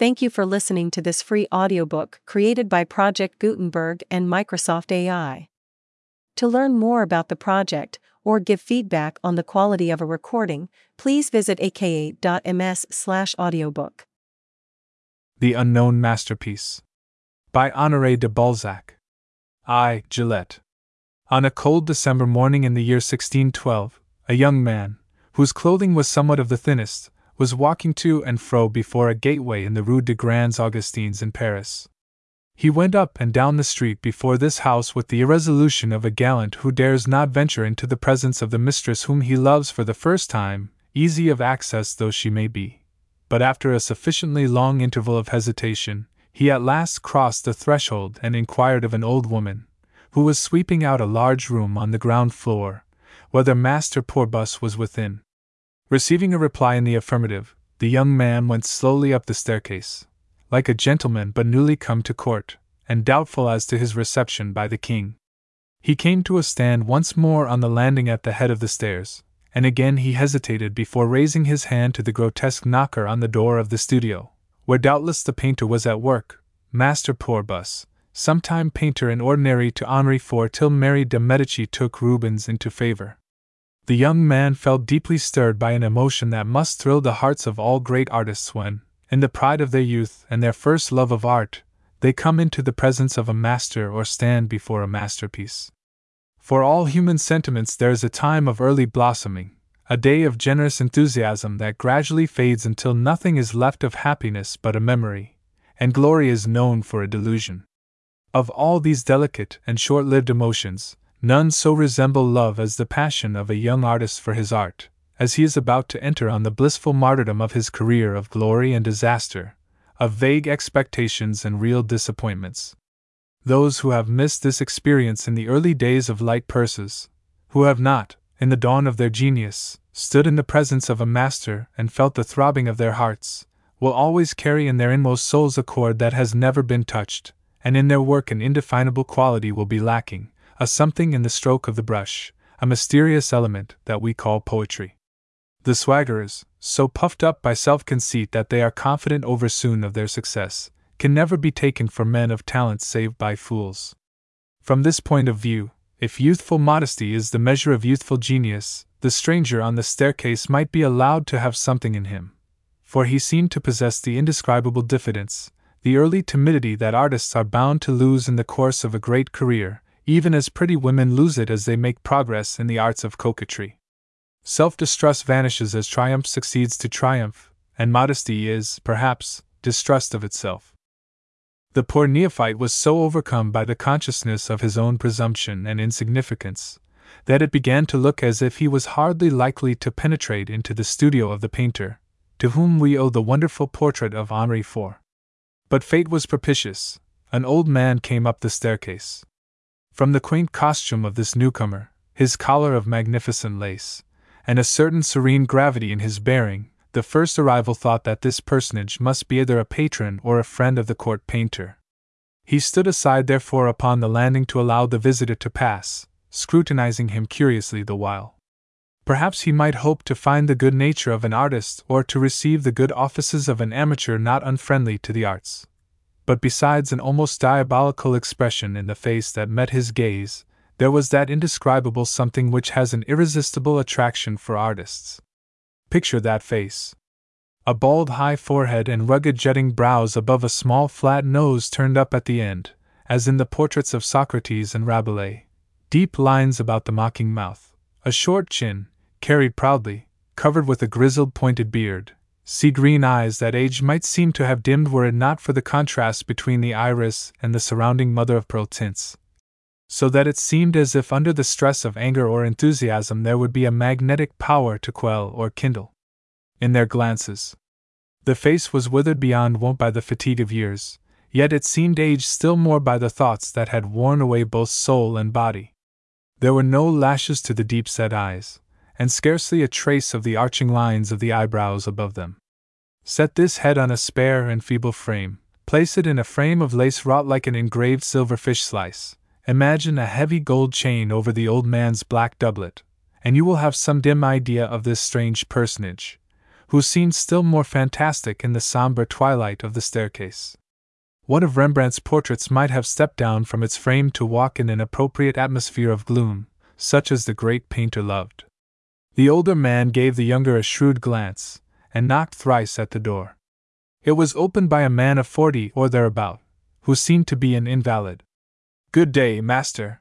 Thank you for listening to this free audiobook created by Project Gutenberg and Microsoft AI. To learn more about the project or give feedback on the quality of a recording, please visit aka.ms/audiobook. The Unknown Masterpiece by Honoré de Balzac. I, Gillette. On a cold December morning in the year 1612, a young man, whose clothing was somewhat of the thinnest, was walking to and fro before a gateway in the Rue des Grands Augustins in Paris. He went up and down the street before this house with the irresolution of a gallant who dares not venture into the presence of the mistress whom he loves for the first time, easy of access though she may be. But after a sufficiently long interval of hesitation, he at last crossed the threshold and inquired of an old woman, who was sweeping out a large room on the ground floor, whether Master Porbus was within. Receiving a reply in the affirmative, the young man went slowly up the staircase, like a gentleman but newly come to court, and doubtful as to his reception by the king. He came to a stand once more on the landing at the head of the stairs, and again he hesitated before raising his hand to the grotesque knocker on the door of the studio, where doubtless the painter was at work, Master Porbus, sometime painter in ordinary to Henri IV till Mary de Medici took Rubens into favor. The young man felt deeply stirred by an emotion that must thrill the hearts of all great artists when, in the pride of their youth and their first love of art, they come into the presence of a master or stand before a masterpiece. For all human sentiments, there is a time of early blossoming, a day of generous enthusiasm that gradually fades until nothing is left of happiness but a memory, and glory is known for a delusion. Of all these delicate and short lived emotions, None so resemble love as the passion of a young artist for his art, as he is about to enter on the blissful martyrdom of his career of glory and disaster, of vague expectations and real disappointments. Those who have missed this experience in the early days of light purses, who have not, in the dawn of their genius, stood in the presence of a master and felt the throbbing of their hearts, will always carry in their inmost souls a chord that has never been touched, and in their work an indefinable quality will be lacking, a something in the stroke of the brush, a mysterious element that we call poetry. The swaggerers, so puffed up by self conceit that they are confident over soon of their success, can never be taken for men of talent save by fools. From this point of view, if youthful modesty is the measure of youthful genius, the stranger on the staircase might be allowed to have something in him. For he seemed to possess the indescribable diffidence, the early timidity that artists are bound to lose in the course of a great career, even as pretty women lose it as they make progress in the arts of coquetry. Self distrust vanishes as triumph succeeds to triumph, and modesty is, perhaps, distrust of itself. The poor neophyte was so overcome by the consciousness of his own presumption and insignificance that it began to look as if he was hardly likely to penetrate into the studio of the painter, to whom we owe the wonderful portrait of Henri IV. But fate was propitious. An old man came up the staircase. From the quaint costume of this newcomer, his collar of magnificent lace, and a certain serene gravity in his bearing, the first arrival thought that this personage must be either a patron or a friend of the court painter. He stood aside, therefore, upon the landing to allow the visitor to pass, scrutinizing him curiously the while. Perhaps he might hope to find the good nature of an artist or to receive the good offices of an amateur not unfriendly to the arts but besides an almost diabolical expression in the face that met his gaze, there was that indescribable something which has an irresistible attraction for artists. Picture that face. A bald high forehead and rugged jutting brows above a small flat nose turned up at the end, as in the portraits of Socrates and Rabelais. Deep lines about the mocking mouth, a short chin, carried proudly, covered with a grizzled pointed beard, sea green eyes that age might seem to have dimmed were it not for the contrast between the iris and the surrounding mother of pearl tints. So that it seemed as if under the stress of anger or enthusiasm there would be a magnetic power to quell or kindle. In their glances. The face was withered beyond wont by the fatigue of years, yet it seemed aged still more by the thoughts that had worn away both soul and body. There were no lashes to the deep set eyes, and scarcely a trace of the arching lines of the eyebrows above them. Set this head on a spare and feeble frame, place it in a frame of lace wrought like an engraved silver fish slice. Imagine a heavy gold chain over the old man's black doublet, and you will have some dim idea of this strange personage, who seemed still more fantastic in the somber twilight of the staircase. One of Rembrandt's portraits might have stepped down from its frame to walk in an appropriate atmosphere of gloom, such as the great painter loved. The older man gave the younger a shrewd glance, and knocked thrice at the door. It was opened by a man of forty or thereabout, who seemed to be an invalid. Good day, master.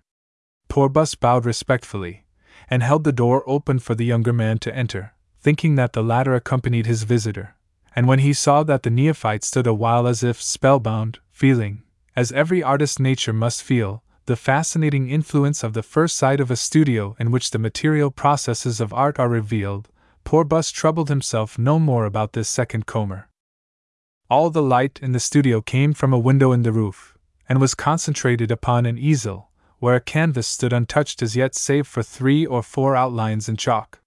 Porbus bowed respectfully, and held the door open for the younger man to enter, thinking that the latter accompanied his visitor. And when he saw that the neophyte stood a while as if spellbound, feeling, as every artist's nature must feel, the fascinating influence of the first sight of a studio in which the material processes of art are revealed, Porbus troubled himself no more about this second comer. All the light in the studio came from a window in the roof, and was concentrated upon an easel, where a canvas stood untouched as yet save for three or four outlines in chalk.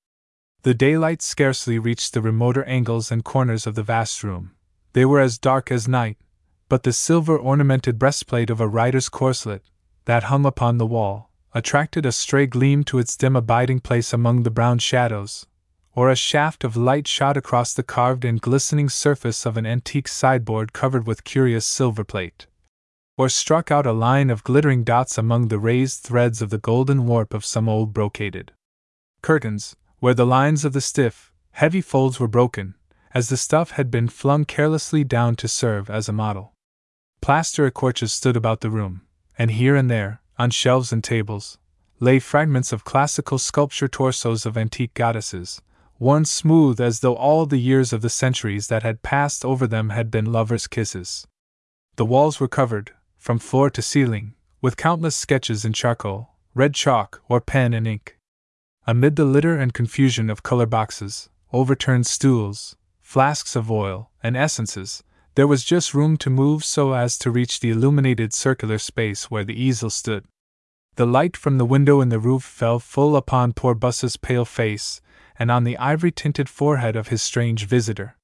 The daylight scarcely reached the remoter angles and corners of the vast room. They were as dark as night, but the silver ornamented breastplate of a rider's corselet, that hung upon the wall, attracted a stray gleam to its dim abiding place among the brown shadows, or a shaft of light shot across the carved and glistening surface of an antique sideboard covered with curious silver plate, or struck out a line of glittering dots among the raised threads of the golden warp of some old brocaded curtains, where the lines of the stiff, heavy folds were broken, as the stuff had been flung carelessly down to serve as a model. Plaster ecorches stood about the room, and here and there, on shelves and tables, lay fragments of classical sculpture torsos of antique goddesses, worn smooth as though all the years of the centuries that had passed over them had been lovers' kisses. The walls were covered, from floor to ceiling, with countless sketches in charcoal, red chalk, or pen and ink. Amid the litter and confusion of color boxes, overturned stools, flasks of oil, and essences, there was just room to move so as to reach the illuminated circular space where the easel stood. The light from the window in the roof fell full upon Porbus's pale face and on the ivory tinted forehead of his strange visitor.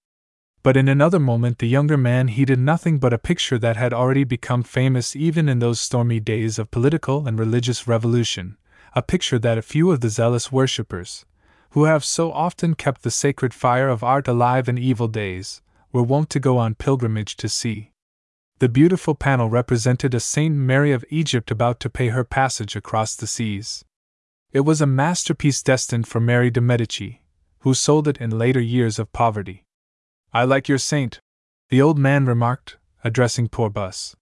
But in another moment the younger man heeded nothing but a picture that had already become famous even in those stormy days of political and religious revolution, a picture that a few of the zealous worshippers, who have so often kept the sacred fire of art alive in evil days, were wont to go on pilgrimage to see. The beautiful panel represented a Saint Mary of Egypt about to pay her passage across the seas. It was a masterpiece destined for Mary de' Medici, who sold it in later years of poverty. I like your saint, the old man remarked, addressing Porbus.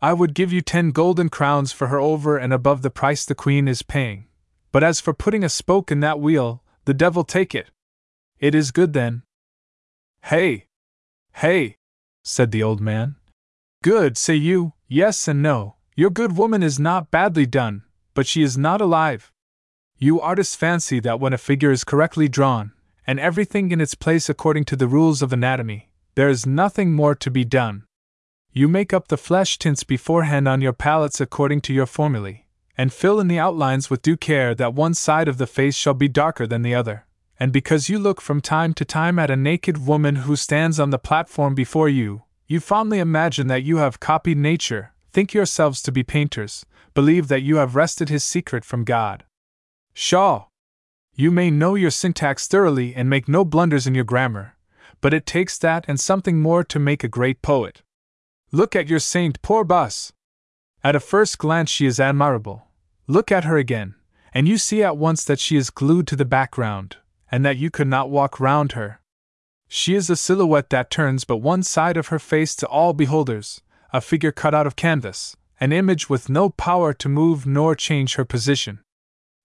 I would give you ten golden crowns for her over and above the price the queen is paying. But as for putting a spoke in that wheel, the devil take it. It is good then. Hey, Hey, said the old man. Good, say you, yes and no. Your good woman is not badly done, but she is not alive. You artists fancy that when a figure is correctly drawn, and everything in its place according to the rules of anatomy, there is nothing more to be done. You make up the flesh tints beforehand on your palettes according to your formulae, and fill in the outlines with due care that one side of the face shall be darker than the other and because you look from time to time at a naked woman who stands on the platform before you, you fondly imagine that you have copied nature, think yourselves to be painters, believe that you have wrested his secret from God. Shaw! You may know your syntax thoroughly and make no blunders in your grammar, but it takes that and something more to make a great poet. Look at your saint, Porbus! At a first glance, she is admirable. Look at her again, and you see at once that she is glued to the background, and that you could not walk round her. She is a silhouette that turns but one side of her face to all beholders, a figure cut out of canvas, an image with no power to move nor change her position.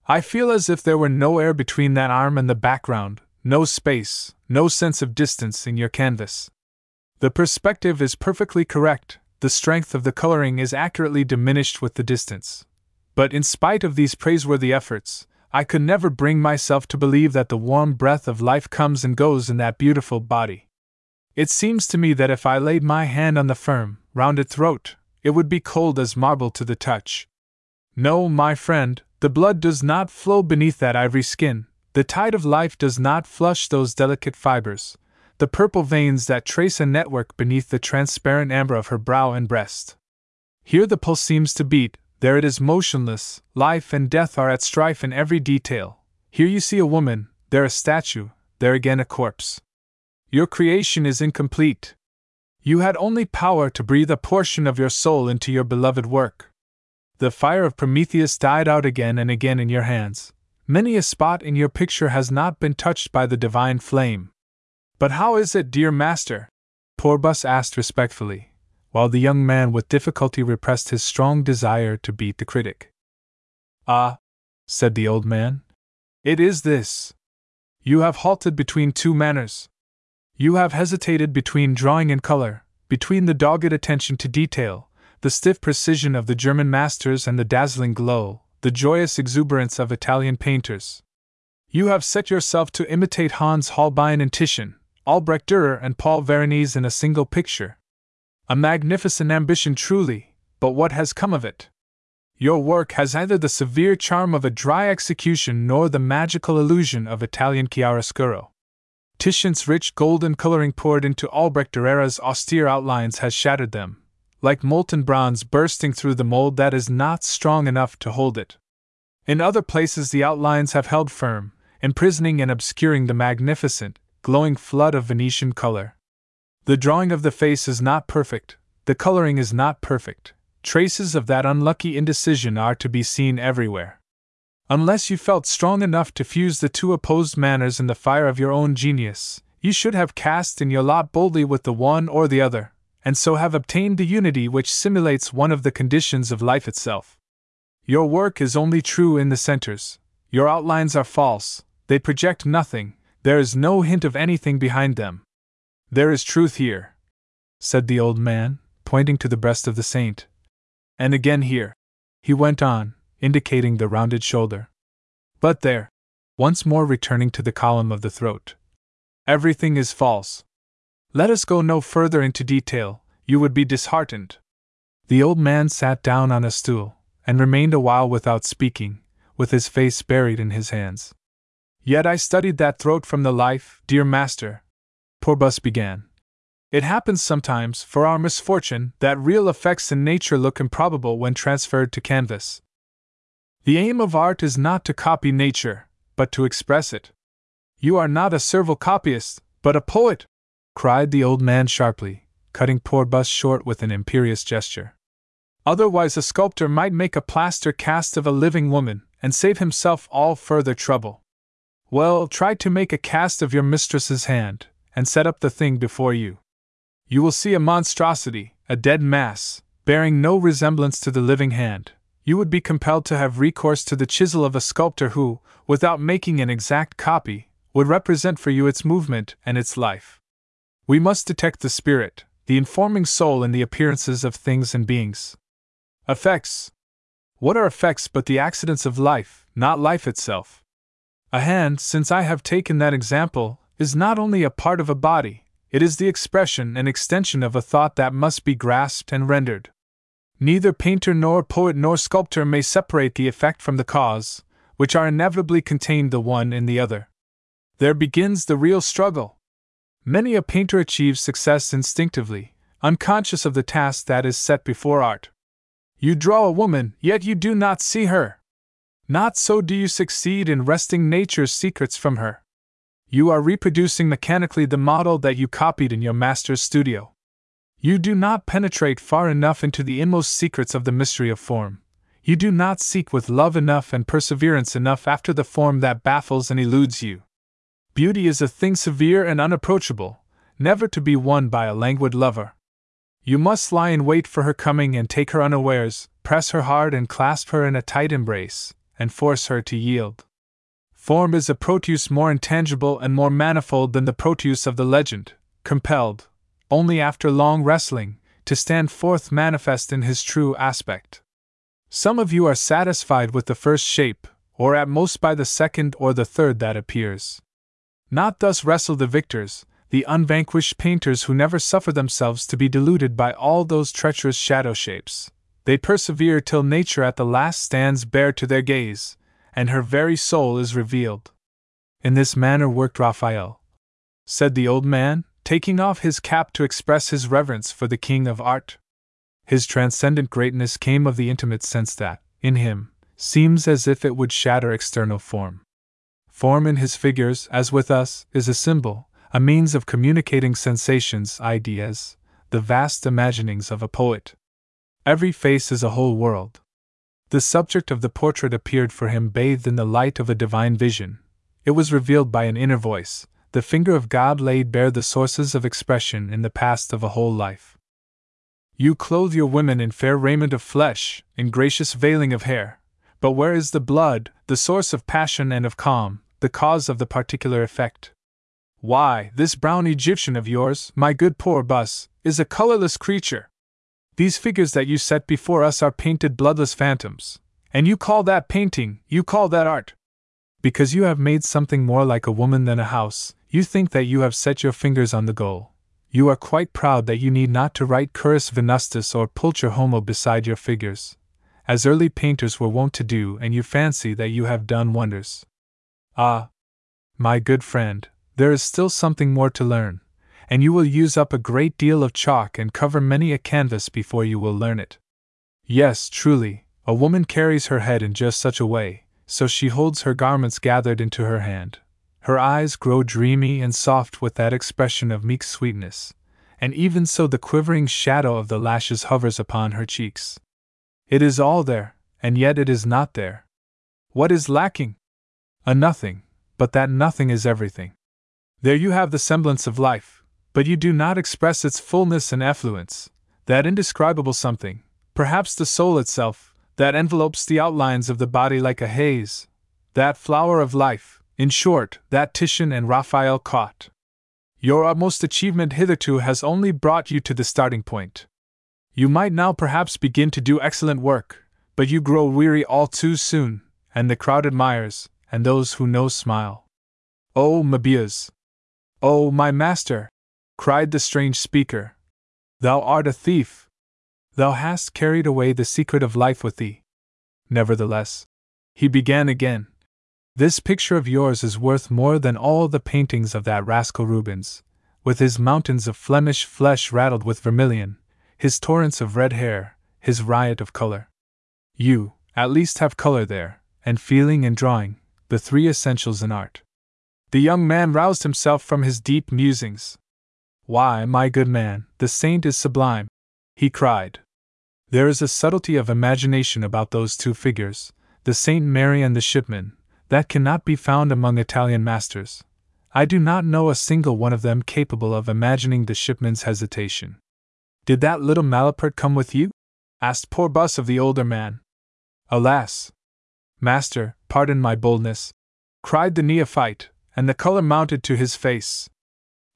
I feel as if there were no air between that arm and the background, no space, no sense of distance in your canvas. The perspective is perfectly correct, the strength of the coloring is accurately diminished with the distance. But in spite of these praiseworthy efforts, I could never bring myself to believe that the warm breath of life comes and goes in that beautiful body. It seems to me that if I laid my hand on the firm, rounded throat, it would be cold as marble to the touch. No, my friend, the blood does not flow beneath that ivory skin, the tide of life does not flush those delicate fibers, the purple veins that trace a network beneath the transparent amber of her brow and breast. Here the pulse seems to beat, there it is motionless, life and death are at strife in every detail. Here you see a woman, there a statue, there again a corpse. Your creation is incomplete. You had only power to breathe a portion of your soul into your beloved work. The fire of Prometheus died out again and again in your hands. Many a spot in your picture has not been touched by the divine flame. But how is it, dear master? Bus asked respectfully, while the young man with difficulty repressed his strong desire to beat the critic. Ah, said the old man, it is this. You have halted between two manners. You have hesitated between drawing and color, between the dogged attention to detail, the stiff precision of the German masters, and the dazzling glow, the joyous exuberance of Italian painters. You have set yourself to imitate Hans Holbein and Titian, Albrecht Dürer and Paul Veronese in a single picture. A magnificent ambition truly, but what has come of it? Your work has neither the severe charm of a dry execution nor the magical illusion of Italian chiaroscuro. Titian's rich golden coloring poured into Albrecht Dürer's austere outlines has shattered them, like molten bronze bursting through the mold that is not strong enough to hold it. In other places, the outlines have held firm, imprisoning and obscuring the magnificent, glowing flood of Venetian color. The drawing of the face is not perfect, the coloring is not perfect, traces of that unlucky indecision are to be seen everywhere. Unless you felt strong enough to fuse the two opposed manners in the fire of your own genius, you should have cast in your lot boldly with the one or the other, and so have obtained the unity which simulates one of the conditions of life itself. Your work is only true in the centers, your outlines are false, they project nothing, there is no hint of anything behind them. There is truth here, said the old man, pointing to the breast of the saint. And again here, he went on, indicating the rounded shoulder. But there, once more returning to the column of the throat. Everything is false, let us go no further into detail, you would be disheartened. The old man sat down on a stool, and remained a while without speaking, with his face buried in his hands. Yet I studied that throat from the life, dear master. Bus began. It happens sometimes, for our misfortune, that real effects in nature look improbable when transferred to canvas. The aim of art is not to copy nature, but to express it. You are not a servile copyist, but a poet, cried the old man sharply, cutting Porbus short with an imperious gesture. Otherwise, a sculptor might make a plaster cast of a living woman, and save himself all further trouble. Well, try to make a cast of your mistress's hand, and set up the thing before you. You will see a monstrosity, a dead mass, bearing no resemblance to the living hand. You would be compelled to have recourse to the chisel of a sculptor who, without making an exact copy, would represent for you its movement and its life. We must detect the spirit, the informing soul in the appearances of things and beings. Effects. What are effects but the accidents of life, not life itself? A hand, since I have taken that example, is not only a part of a body, it is the expression and extension of a thought that must be grasped and rendered. Neither painter nor poet nor sculptor may separate the effect from the cause, which are inevitably contained the one in the other. There begins the real struggle. Many a painter achieves success instinctively, unconscious of the task that is set before art. You draw a woman, yet you do not see her. Not so do you succeed in wresting nature's secrets from her. You are reproducing mechanically the model that you copied in your master's studio. You do not penetrate far enough into the inmost secrets of the mystery of form. You do not seek with love enough and perseverance enough after the form that baffles and eludes you. Beauty is a thing severe and unapproachable, never to be won by a languid lover. You must lie in wait for her coming and take her unawares, press her hard and clasp her in a tight embrace, and force her to yield. Form is a Proteus more intangible and more manifold than the Proteus of the legend, compelled, only after long wrestling, to stand forth manifest in his true aspect. Some of you are satisfied with the first shape, or at most by the second or the third that appears. Not thus wrestle the victors, the unvanquished painters who never suffer themselves to be deluded by all those treacherous shadow shapes. They persevere till nature at the last stands bare to their gaze, and her very soul is revealed. In this manner worked Raphael, said the old man, taking off his cap to express his reverence for the king of art. His transcendent greatness came of the intimate sense that, in him, seems as if it would shatter external form. Form in his figures, as with us, is a symbol, a means of communicating sensations, ideas, the vast imaginings of a poet. Every face is a whole world. The subject of the portrait appeared for him bathed in the light of a divine vision. It was revealed by an inner voice. The finger of God laid bare the sources of expression in the past of a whole life. You clothe your women in fair raiment of flesh, in gracious veiling of hair. But where is the blood, the source of passion and of calm, the cause of the particular effect? Why, this brown Egyptian of yours, my good Porbus, is a colorless creature. These figures that you set before us are painted bloodless phantoms. And you call that painting, you call that art. Because you have made something more like a woman than a house, you think that you have set your fingers on the goal. You are quite proud that you need not to write Currus Venustus or Pulcher Homo beside your figures, as early painters were wont to do, and you fancy that you have done wonders. Ah! My good friend, there is still something more to learn and you will use up a great deal of chalk and cover many a canvas before you will learn it. Yes, truly, a woman carries her head in just such a way, so she holds her garments gathered into her hand. Her eyes grow dreamy and soft with that expression of meek sweetness, and even so the quivering shadow of the lashes hovers upon her cheeks. It is all there, and yet it is not there. What is lacking? A nothing, but that nothing is everything. There you have the semblance of life, but you do not express its fullness and effluence, that indescribable something, perhaps the soul itself, that envelopes the outlines of the body like a haze, that flower of life, in short, that Titian and Raphael caught. Your utmost achievement hitherto has only brought you to the starting point. You might now perhaps begin to do excellent work, but you grow weary all too soon, and the crowd admires, and those who know smile. Oh, Mabuse! Oh, my master! Cried the strange speaker. Thou art a thief! Thou hast carried away the secret of life with thee. Nevertheless, he began again. This picture of yours is worth more than all the paintings of that rascal Rubens, with his mountains of Flemish flesh rattled with vermilion, his torrents of red hair, his riot of color. You, at least, have color there, and feeling and drawing, the three essentials in art. The young man roused himself from his deep musings. Why, my good man, the saint is sublime! he cried. There is a subtlety of imagination about those two figures, the Saint Mary and the shipman, that cannot be found among Italian masters. I do not know a single one of them capable of imagining the shipman's hesitation. Did that little malapert come with you? asked Porbus of the older man. Alas! Master, pardon my boldness, cried the neophyte, and the color mounted to his face.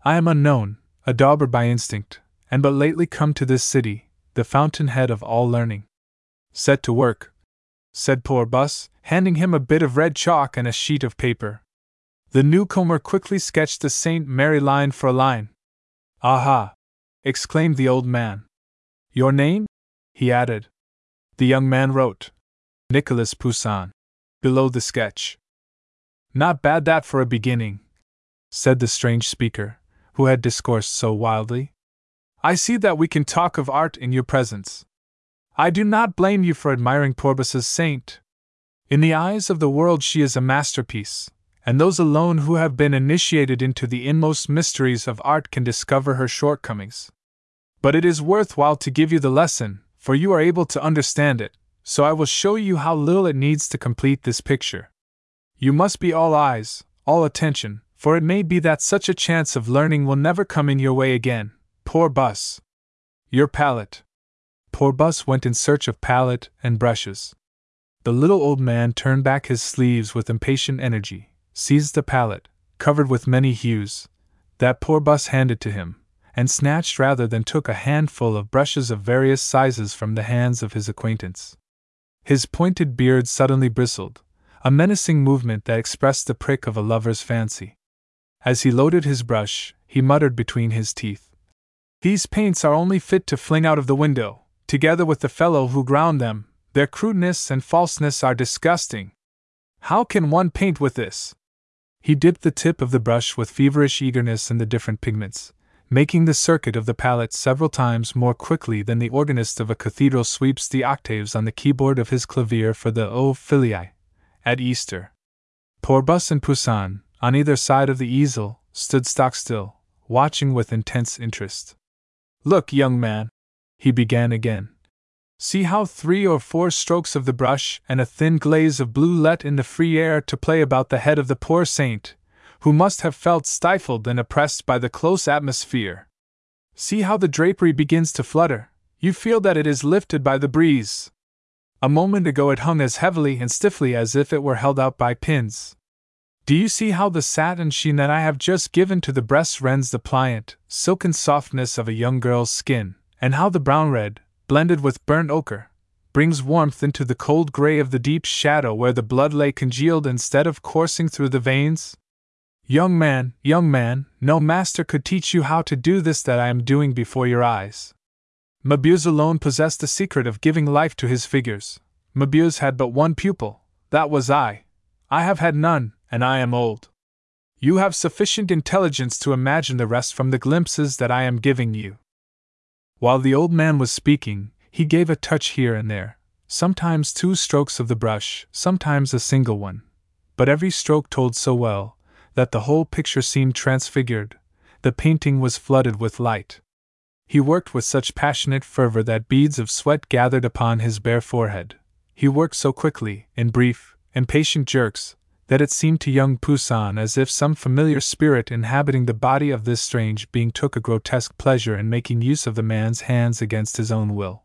I am unknown, a dauber by instinct, and but lately come to this city, the fountainhead of all learning. Set to work, said Porbus, handing him a bit of red chalk and a sheet of paper. The newcomer quickly sketched the Saint Mary line for a line. Aha! exclaimed the old man. Your name? he added. The young man wrote, Nicholas Poussin, below the sketch. Not bad that for a beginning, said the strange speaker, who had discoursed so wildly. I see that we can talk of art in your presence. I do not blame you for admiring Porbus's saint. In the eyes of the world, she is a masterpiece, and those alone who have been initiated into the inmost mysteries of art can discover her shortcomings. But it is worthwhile to give you the lesson, for you are able to understand it, so I will show you how little it needs to complete this picture. You must be all eyes, all attention, for it may be that such a chance of learning will never come in your way again. Porbus. Your palette. Porbus went in search of palette and brushes. The little old man turned back his sleeves with impatient energy, seized the palette, covered with many hues, that Porbus handed to him, and snatched rather than took a handful of brushes of various sizes from the hands of his acquaintance. His pointed beard suddenly bristled, a menacing movement that expressed the prick of a lover's fancy. As he loaded his brush, he muttered between his teeth. These paints are only fit to fling out of the window, together with the fellow who ground them, their crudeness and falseness are disgusting. How can one paint with this? He dipped the tip of the brush with feverish eagerness in the different pigments, making the circuit of the palette several times more quickly than the organist of a cathedral sweeps the octaves on the keyboard of his clavier for the O Filii at Easter. Porbus and Poussin, on either side of the easel, stood stock still, watching with intense interest. Look, young man, he began again. See how three or four strokes of the brush and a thin glaze of blue let in the free air to play about the head of the poor saint, who must have felt stifled and oppressed by the close atmosphere. See how the drapery begins to flutter, you feel that it is lifted by the breeze. A moment ago it hung as heavily and stiffly as if it were held out by pins. Do you see how the satin sheen that I have just given to the breasts rends the pliant, silken softness of a young girl's skin, and how the brown red, blended with burnt ochre, brings warmth into the cold gray of the deep shadow where the blood lay congealed instead of coursing through the veins? Young man, young man, no master could teach you how to do this that I am doing before your eyes. Mabuse alone possessed the secret of giving life to his figures. Mabuse had but one pupil, that was I. I have had none, and I am old. You have sufficient intelligence to imagine the rest from the glimpses that I am giving you. While the old man was speaking, he gave a touch here and there, sometimes two strokes of the brush, sometimes a single one. But every stroke told so well that the whole picture seemed transfigured, the painting was flooded with light. He worked with such passionate fervor that beads of sweat gathered upon his bare forehead. He worked so quickly, in brief, impatient jerks, that it seemed to young Poussin as if some familiar spirit inhabiting the body of this strange being took a grotesque pleasure in making use of the man's hands against his own will.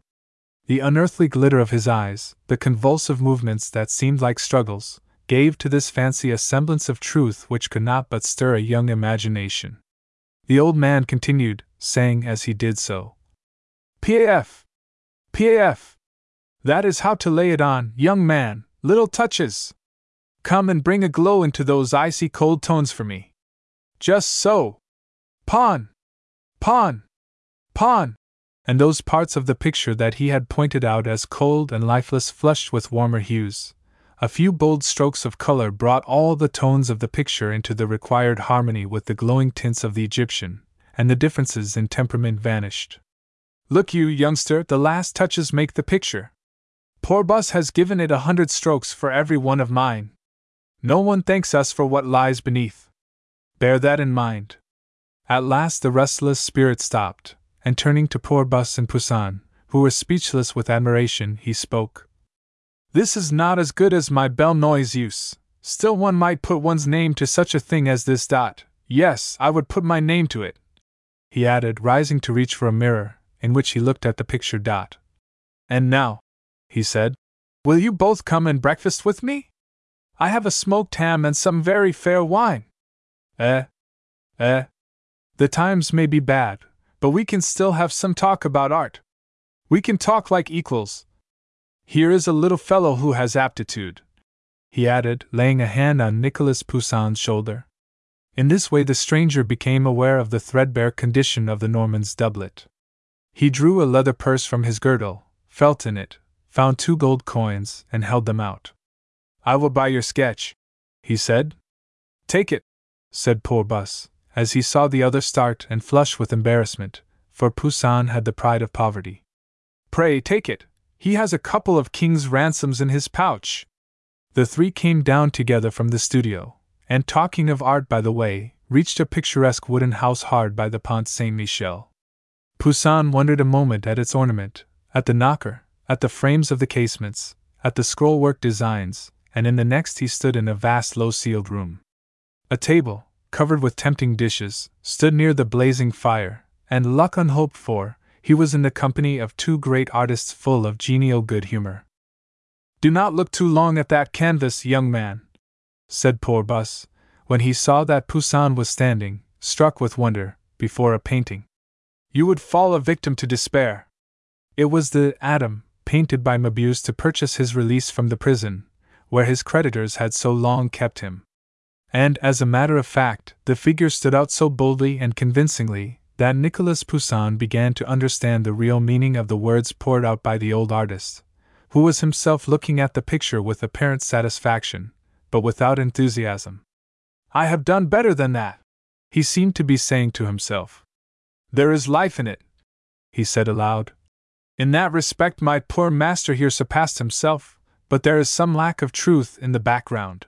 The unearthly glitter of his eyes, the convulsive movements that seemed like struggles, gave to this fancy a semblance of truth which could not but stir a young imagination. The old man continued, saying as he did so, PAF! PAF! That is how to lay it on, young man, little touches! Come and bring a glow into those icy cold tones for me. Just so. Pawn! Pawn! Pawn! And those parts of the picture that he had pointed out as cold and lifeless flushed with warmer hues. A few bold strokes of color brought all the tones of the picture into the required harmony with the glowing tints of the Egyptian, and the differences in temperament vanished. Look you, youngster, the last touches make the picture. Porbus has given it a hundred strokes for every one of mine. No one thanks us for what lies beneath. Bear that in mind. At last the restless spirit stopped, and turning to Porbus and Poussin, who were speechless with admiration, he spoke. This is not as good as my Belle Noiseuse. Still, one might put one's name to such a thing as this dot. Yes, I would put my name to it. He added, rising to reach for a mirror, in which he looked at the picture dot. And now, he said, will you both come and breakfast with me? I have a smoked ham and some very fair wine. Eh? Eh? The times may be bad, but we can still have some talk about art. We can talk like equals. Here is a little fellow who has aptitude, he added, laying a hand on Nicholas Poussin's shoulder. In this way, the stranger became aware of the threadbare condition of the Norman's doublet. He drew a leather purse from his girdle, felt in it, found two gold coins, and held them out. I will buy your sketch, he said. Take it, said Porbus, as he saw the other start and flush with embarrassment, for Poussin had the pride of poverty. Pray take it, he has a couple of king's ransoms in his pouch. The three came down together from the studio, and talking of art by the way, reached a picturesque wooden house hard by the Pont Saint Michel. Poussin wondered a moment at its ornament, at the knocker, at the frames of the casements, at the scrollwork designs, and in the next he stood in a vast low ceiled room. A table, covered with tempting dishes, stood near the blazing fire, and luck unhoped for, he was in the company of two great artists full of genial good humor. Do not look too long at that canvas, young man, said Porbus, when he saw that Poussin was standing, struck with wonder, before a painting. You would fall a victim to despair. It was the Adam, painted by Mabuse to purchase his release from the prison, where his creditors had so long kept him. And, as a matter of fact, the figure stood out so boldly and convincingly that Nicolas Poussin began to understand the real meaning of the words poured out by the old artist, who was himself looking at the picture with apparent satisfaction, but without enthusiasm. I have done better than that, he seemed to be saying to himself. There is life in it, he said aloud. In that respect, my poor master here surpassed himself, but there is some lack of truth in the background.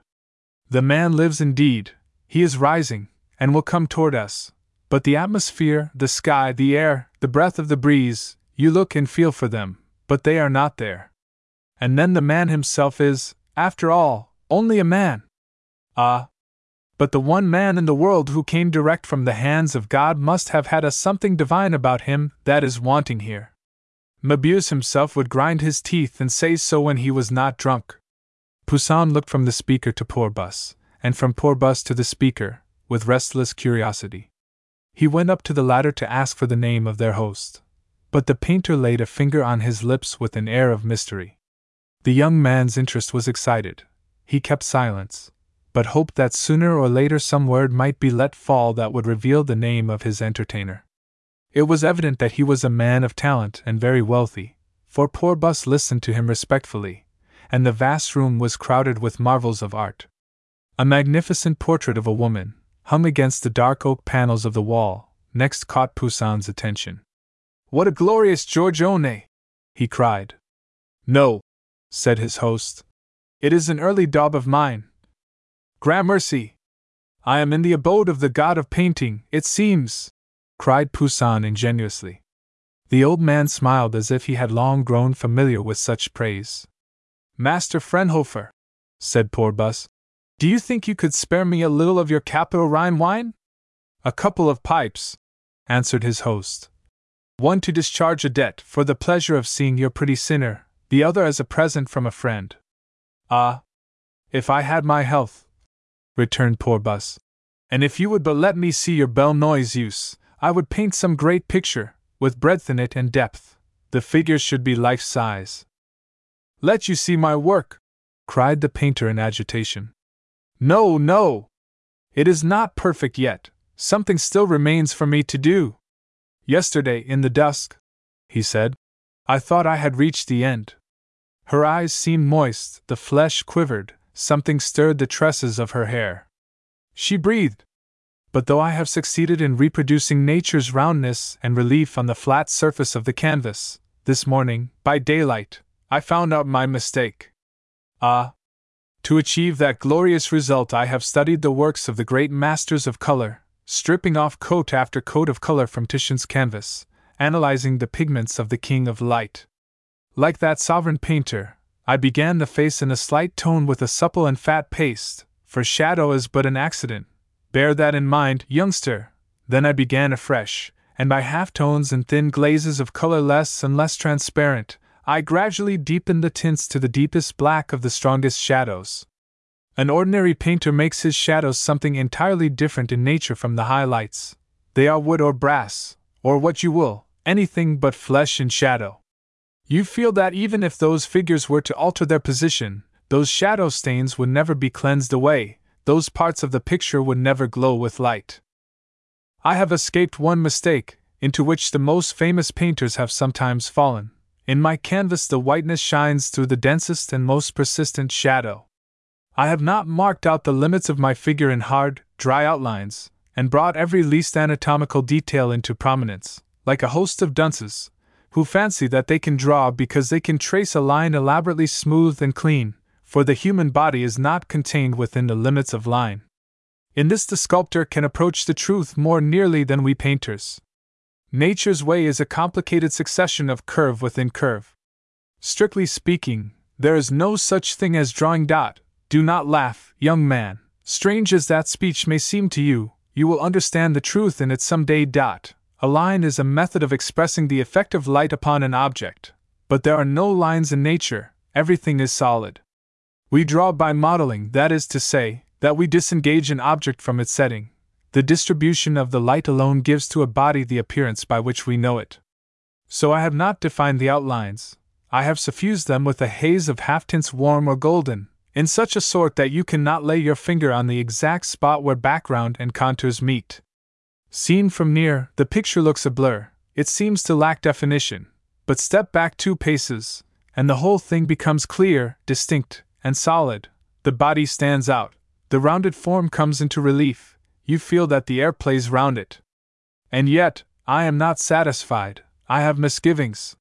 The man lives indeed, He is rising, and will come toward us. But the atmosphere, the sky, the air, the breath of the breeze, you look and feel for them, but they are not there. And then the man himself is, after all, only a man. Ah! But the one man in the world who came direct from the hands of God must have had a something divine about him that is wanting here. Mabuse himself would grind his teeth and say so when he was not drunk. Poussin looked from the speaker to Porbus, and from Porbus to the speaker, with restless curiosity. He went up to the latter to ask for the name of their host. But the painter laid a finger on his lips with an air of mystery. The young man's interest was excited. He kept silence, but hoped that sooner or later some word might be let fall that would reveal the name of his entertainer. It was evident that he was a man of talent and very wealthy, for Porbus listened to him respectfully, and the vast room was crowded with marvels of art. A magnificent portrait of a woman, hung against the dark oak panels of the wall, next caught Poussin's attention. What a glorious Giorgione! he cried. No, said his host. It is an early daub of mine. Gramercy! I am in the abode of the god of painting, it seems, cried Poussin ingenuously. The old man smiled as if he had long grown familiar with such praise. Master Frenhofer, said Porbus, do you think you could spare me a little of your capital Rhine wine? A couple of pipes, answered his host. One to discharge a debt for the pleasure of seeing your pretty sinner, the other as a present from a friend. Ah! If I had my health, returned Porbus, and if you would but let me see your Belle Noiseuse, I would paint some great picture, with breadth in it and depth. The figures should be life size. Let you see my work! cried the painter in agitation. No, no! It is not perfect yet. Something still remains for me to do. Yesterday, in the dusk, he said, I thought I had reached the end. Her eyes seemed moist, the flesh quivered, something stirred the tresses of her hair. She breathed, but though I have succeeded in reproducing nature's roundness and relief on the flat surface of the canvas, this morning, by daylight, I found out my mistake. Ah! To achieve that glorious result, I have studied the works of the great masters of color, stripping off coat after coat of color from Titian's canvas, analyzing the pigments of the king of light. Like that sovereign painter, I began the face in a slight tone with a supple and fat paste, for shadow is but an accident, Bear that in mind, youngster. Then I began afresh, and by half tones and thin glazes of color less and less transparent, I gradually deepened the tints to the deepest black of the strongest shadows. An ordinary painter makes his shadows something entirely different in nature from the highlights. They are wood or brass, or what you will, anything but flesh and shadow. You feel that even if those figures were to alter their position, those shadow stains would never be cleansed away, those parts of the picture would never glow with light. I have escaped one mistake, into which the most famous painters have sometimes fallen. In my canvas, the whiteness shines through the densest and most persistent shadow. I have not marked out the limits of my figure in hard, dry outlines, and brought every least anatomical detail into prominence, like a host of dunces, who fancy that they can draw because they can trace a line elaborately smooth and clean, for the human body is not contained within the limits of line. In this, the sculptor can approach the truth more nearly than we painters. Nature's way is a complicated succession of curve within curve. Strictly speaking, there is no such thing as drawing dot. Do not laugh, young man. Strange as that speech may seem to you, you will understand the truth in it some day. Dot. A line is a method of expressing the effect of light upon an object. But there are no lines in nature, everything is solid. We draw by modeling, that is to say, that we disengage an object from its setting. The distribution of the light alone gives to a body the appearance by which we know it. So I have not defined the outlines, I have suffused them with a haze of half tints warm or golden, in such a sort that you cannot lay your finger on the exact spot where background and contours meet. Seen from near, the picture looks a blur, it seems to lack definition, but step back two paces, and the whole thing becomes clear, distinct, and solid. The body stands out, the rounded form comes into relief, you feel that the air plays round it. And yet, I am not satisfied, I have misgivings.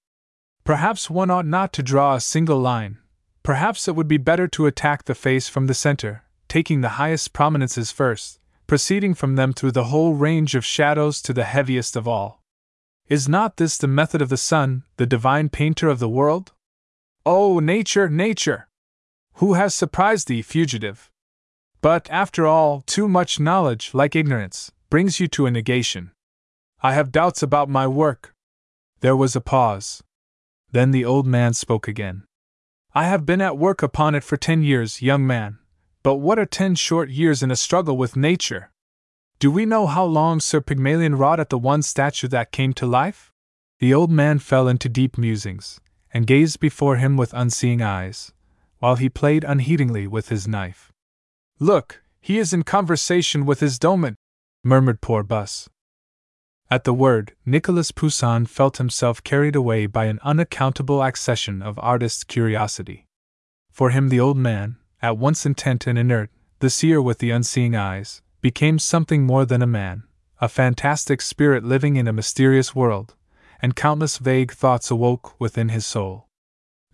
Perhaps one ought not to draw a single line. Perhaps it would be better to attack the face from the center, taking the highest prominences first, proceeding from them through the whole range of shadows to the heaviest of all. Is not this the method of the sun, the divine painter of the world? Oh, nature, nature! Who has surprised thee, fugitive? But, after all, too much knowledge, like ignorance, brings you to a negation. I have doubts about my work. There was a pause. Then the old man spoke again. I have been at work upon it for ten years, young man, but what are ten short years in a struggle with nature? Do we know how long Sir Pygmalion wrought at the one statue that came to life? The old man fell into deep musings, and gazed before him with unseeing eyes, while he played unheedingly with his knife. Look, he is in conversation with his domin, murmured Porbus. At the word, Nicholas Poussin felt himself carried away by an unaccountable accession of artist's curiosity. For him, the old man, at once intent and inert, the seer with the unseeing eyes, became something more than a man, a fantastic spirit living in a mysterious world, and countless vague thoughts awoke within his soul.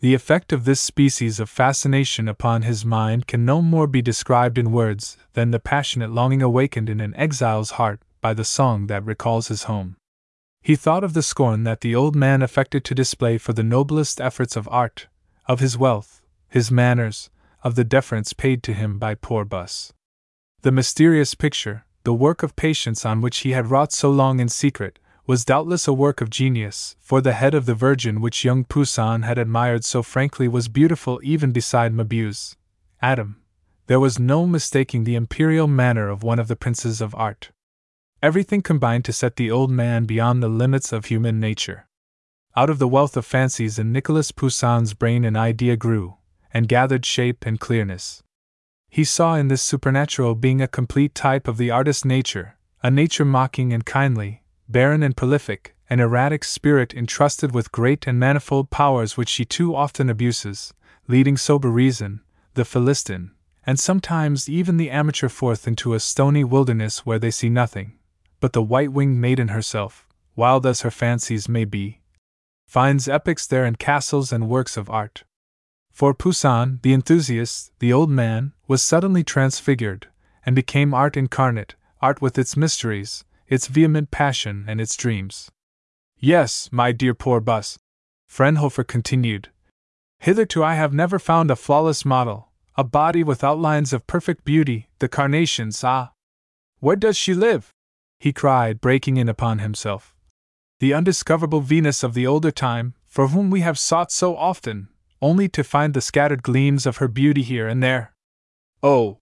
The effect of this species of fascination upon his mind can no more be described in words than the passionate longing awakened in an exile's heart by the song that recalls his home. He thought of the scorn that the old man affected to display for the noblest efforts of art, of his wealth, his manners, of the deference paid to him by Porbus. The mysterious picture, the work of patience on which he had wrought so long in secret, was doubtless a work of genius, for the head of the Virgin which young Poussin had admired so frankly was beautiful even beside Mabuse. Adam. There was no mistaking the imperial manner of one of the princes of art. Everything combined to set the old man beyond the limits of human nature. Out of the wealth of fancies in Nicholas Poussin's brain an idea grew, and gathered shape and clearness. He saw in this supernatural being a complete type of the artist nature, a nature mocking and kindly, barren and prolific, an erratic spirit entrusted with great and manifold powers which she too often abuses, leading sober reason, the Philistine, and sometimes even the amateur forth into a stony wilderness where they see nothing, but the white winged maiden herself, wild as her fancies may be, finds epics there and castles and works of art. For Poussin, the enthusiast, the old man, was suddenly transfigured, and became art incarnate, art with its mysteries, its vehement passion, and its dreams. Yes, my dear poor Bus, Frenhofer continued. Hitherto I have never found a flawless model, a body with outlines of perfect beauty, the carnations, ah! Where does she live? he cried, breaking in upon himself. The undiscoverable Venus of the older time, for whom we have sought so often, only to find the scattered gleams of her beauty here and there. Oh,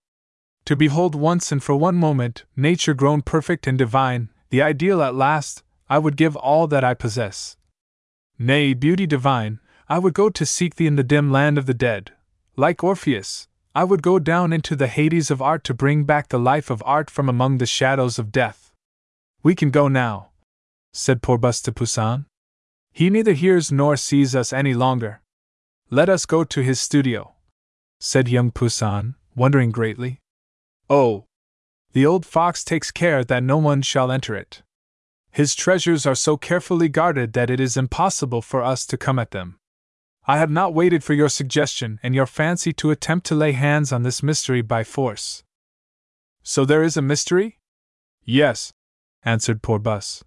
to behold once and for one moment nature grown perfect and divine, the ideal at last, I would give all that I possess. Nay, beauty divine, I would go to seek thee in the dim land of the dead. Like Orpheus, I would go down into the Hades of art to bring back the life of art from among the shadows of death. We can go now, said Porbus to Poussin. He neither hears nor sees us any longer. Let us go to his studio, said young Poussin, wondering greatly. Oh! The old fox takes care that no one shall enter it. His treasures are so carefully guarded that it is impossible for us to come at them. I have not waited for your suggestion and your fancy to attempt to lay hands on this mystery by force. So there is a mystery? Yes, answered Porbus.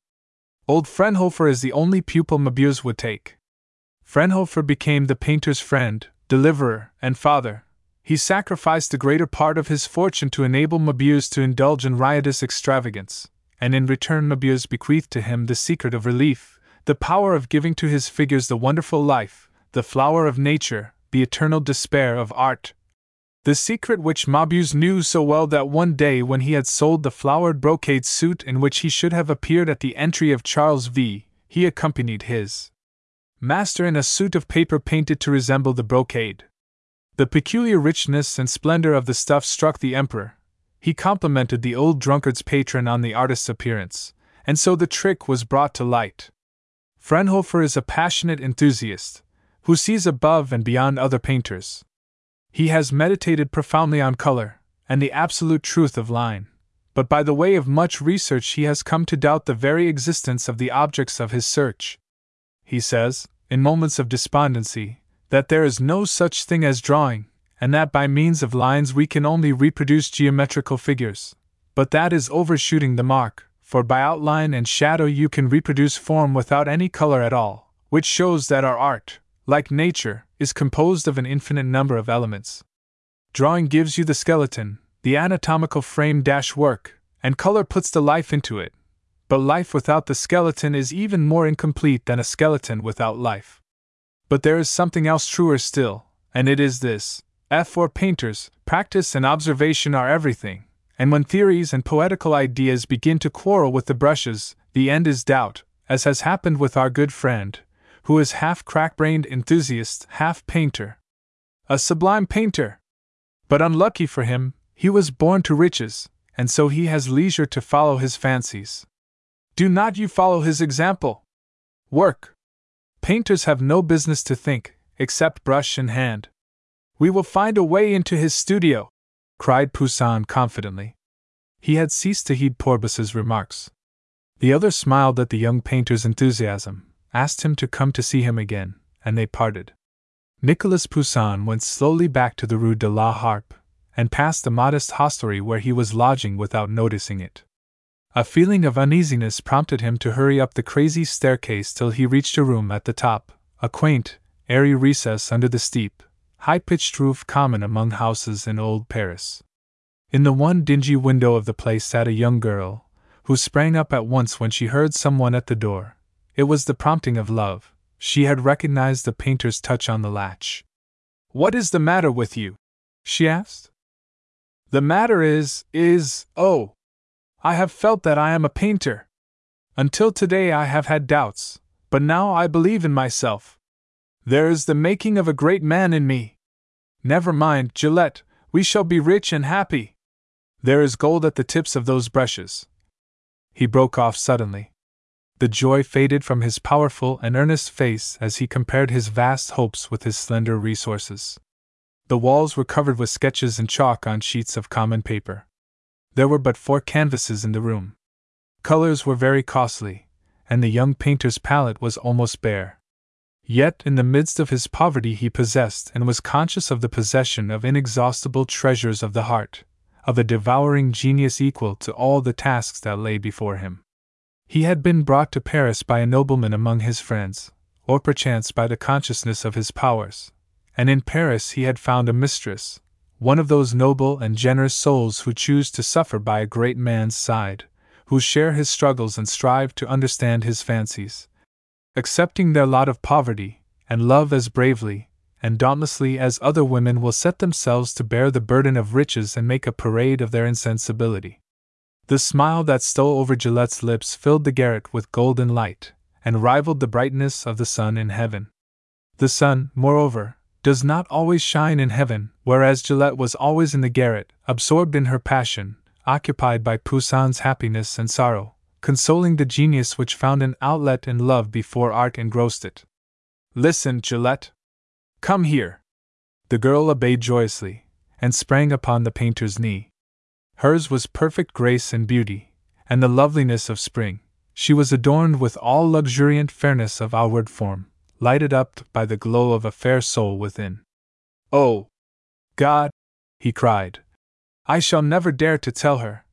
Old Frenhofer is the only pupil Mabuse would take. Frenhofer became the painter's friend, deliverer, and father, he sacrificed the greater part of his fortune to enable Mabuse to indulge in riotous extravagance, and in return Mabuse bequeathed to him the secret of relief, the power of giving to his figures the wonderful life, the flower of nature, the eternal despair of art. The secret which Mabuse knew so well that one day when he had sold the flowered brocade suit in which he should have appeared at the entry of Charles V, he accompanied his master in a suit of paper painted to resemble the brocade. The peculiar richness and splendor of the stuff struck the Emperor. He complimented the old drunkard's patron on the artist's appearance, and so the trick was brought to light. Frenhofer is a passionate enthusiast, who sees above and beyond other painters. He has meditated profoundly on color, and the absolute truth of line, but by the way of much research he has come to doubt the very existence of the objects of his search. He says, in moments of despondency, that there is no such thing as drawing, and that by means of lines we can only reproduce geometrical figures. but that is overshooting the mark, for by outline and shadow you can reproduce form without any color at all, which shows that our art, like nature, is composed of an infinite number of elements. Drawing gives you the skeleton, the anatomical frame dash work, and color puts the life into it. But life without the skeleton is even more incomplete than a skeleton without life. But there is something else truer still, and it is this F for painters, practice and observation are everything, and when theories and poetical ideas begin to quarrel with the brushes, the end is doubt, as has happened with our good friend, who is half crack brained enthusiast, half painter. A sublime painter! But unlucky for him, he was born to riches, and so he has leisure to follow his fancies. Do not you follow his example. Work. Painters have no business to think, except brush in hand. We will find a way into his studio, cried Poussin confidently. He had ceased to heed Porbus's remarks. The other smiled at the young painter's enthusiasm, asked him to come to see him again, and they parted. Nicolas Poussin went slowly back to the Rue de la Harpe, and passed the modest hostelry where he was lodging without noticing it. A feeling of uneasiness prompted him to hurry up the crazy staircase till he reached a room at the top, a quaint, airy recess under the steep, high pitched roof common among houses in old Paris. In the one dingy window of the place sat a young girl, who sprang up at once when she heard someone at the door. It was the prompting of love. She had recognized the painter's touch on the latch. What is the matter with you? she asked. The matter is, is, oh, I have felt that I am a painter. Until today I have had doubts, but now I believe in myself. There is the making of a great man in me. Never mind, Gillette, we shall be rich and happy. There is gold at the tips of those brushes. He broke off suddenly. The joy faded from his powerful and earnest face as he compared his vast hopes with his slender resources. The walls were covered with sketches and chalk on sheets of common paper. There were but four canvases in the room. Colors were very costly, and the young painter's palette was almost bare. Yet, in the midst of his poverty, he possessed and was conscious of the possession of inexhaustible treasures of the heart, of a devouring genius equal to all the tasks that lay before him. He had been brought to Paris by a nobleman among his friends, or perchance by the consciousness of his powers, and in Paris he had found a mistress, one of those noble and generous souls who choose to suffer by a great man's side, who share his struggles and strive to understand his fancies. Accepting their lot of poverty, and love as bravely and dauntlessly as other women will set themselves to bear the burden of riches and make a parade of their insensibility. The smile that stole over Gillette's lips filled the garret with golden light, and rivaled the brightness of the sun in heaven. The sun, moreover, does not always shine in heaven, whereas Gillette was always in the garret, absorbed in her passion, occupied by Poussin's happiness and sorrow, consoling the genius which found an outlet in love before art engrossed it. Listen, Gillette. Come here. The girl obeyed joyously, and sprang upon the painter's knee. Hers was perfect grace and beauty, and the loveliness of spring. She was adorned with all luxuriant fairness of outward form, lighted up by the glow of a fair soul within. Oh! God! he cried. I shall never dare to tell her.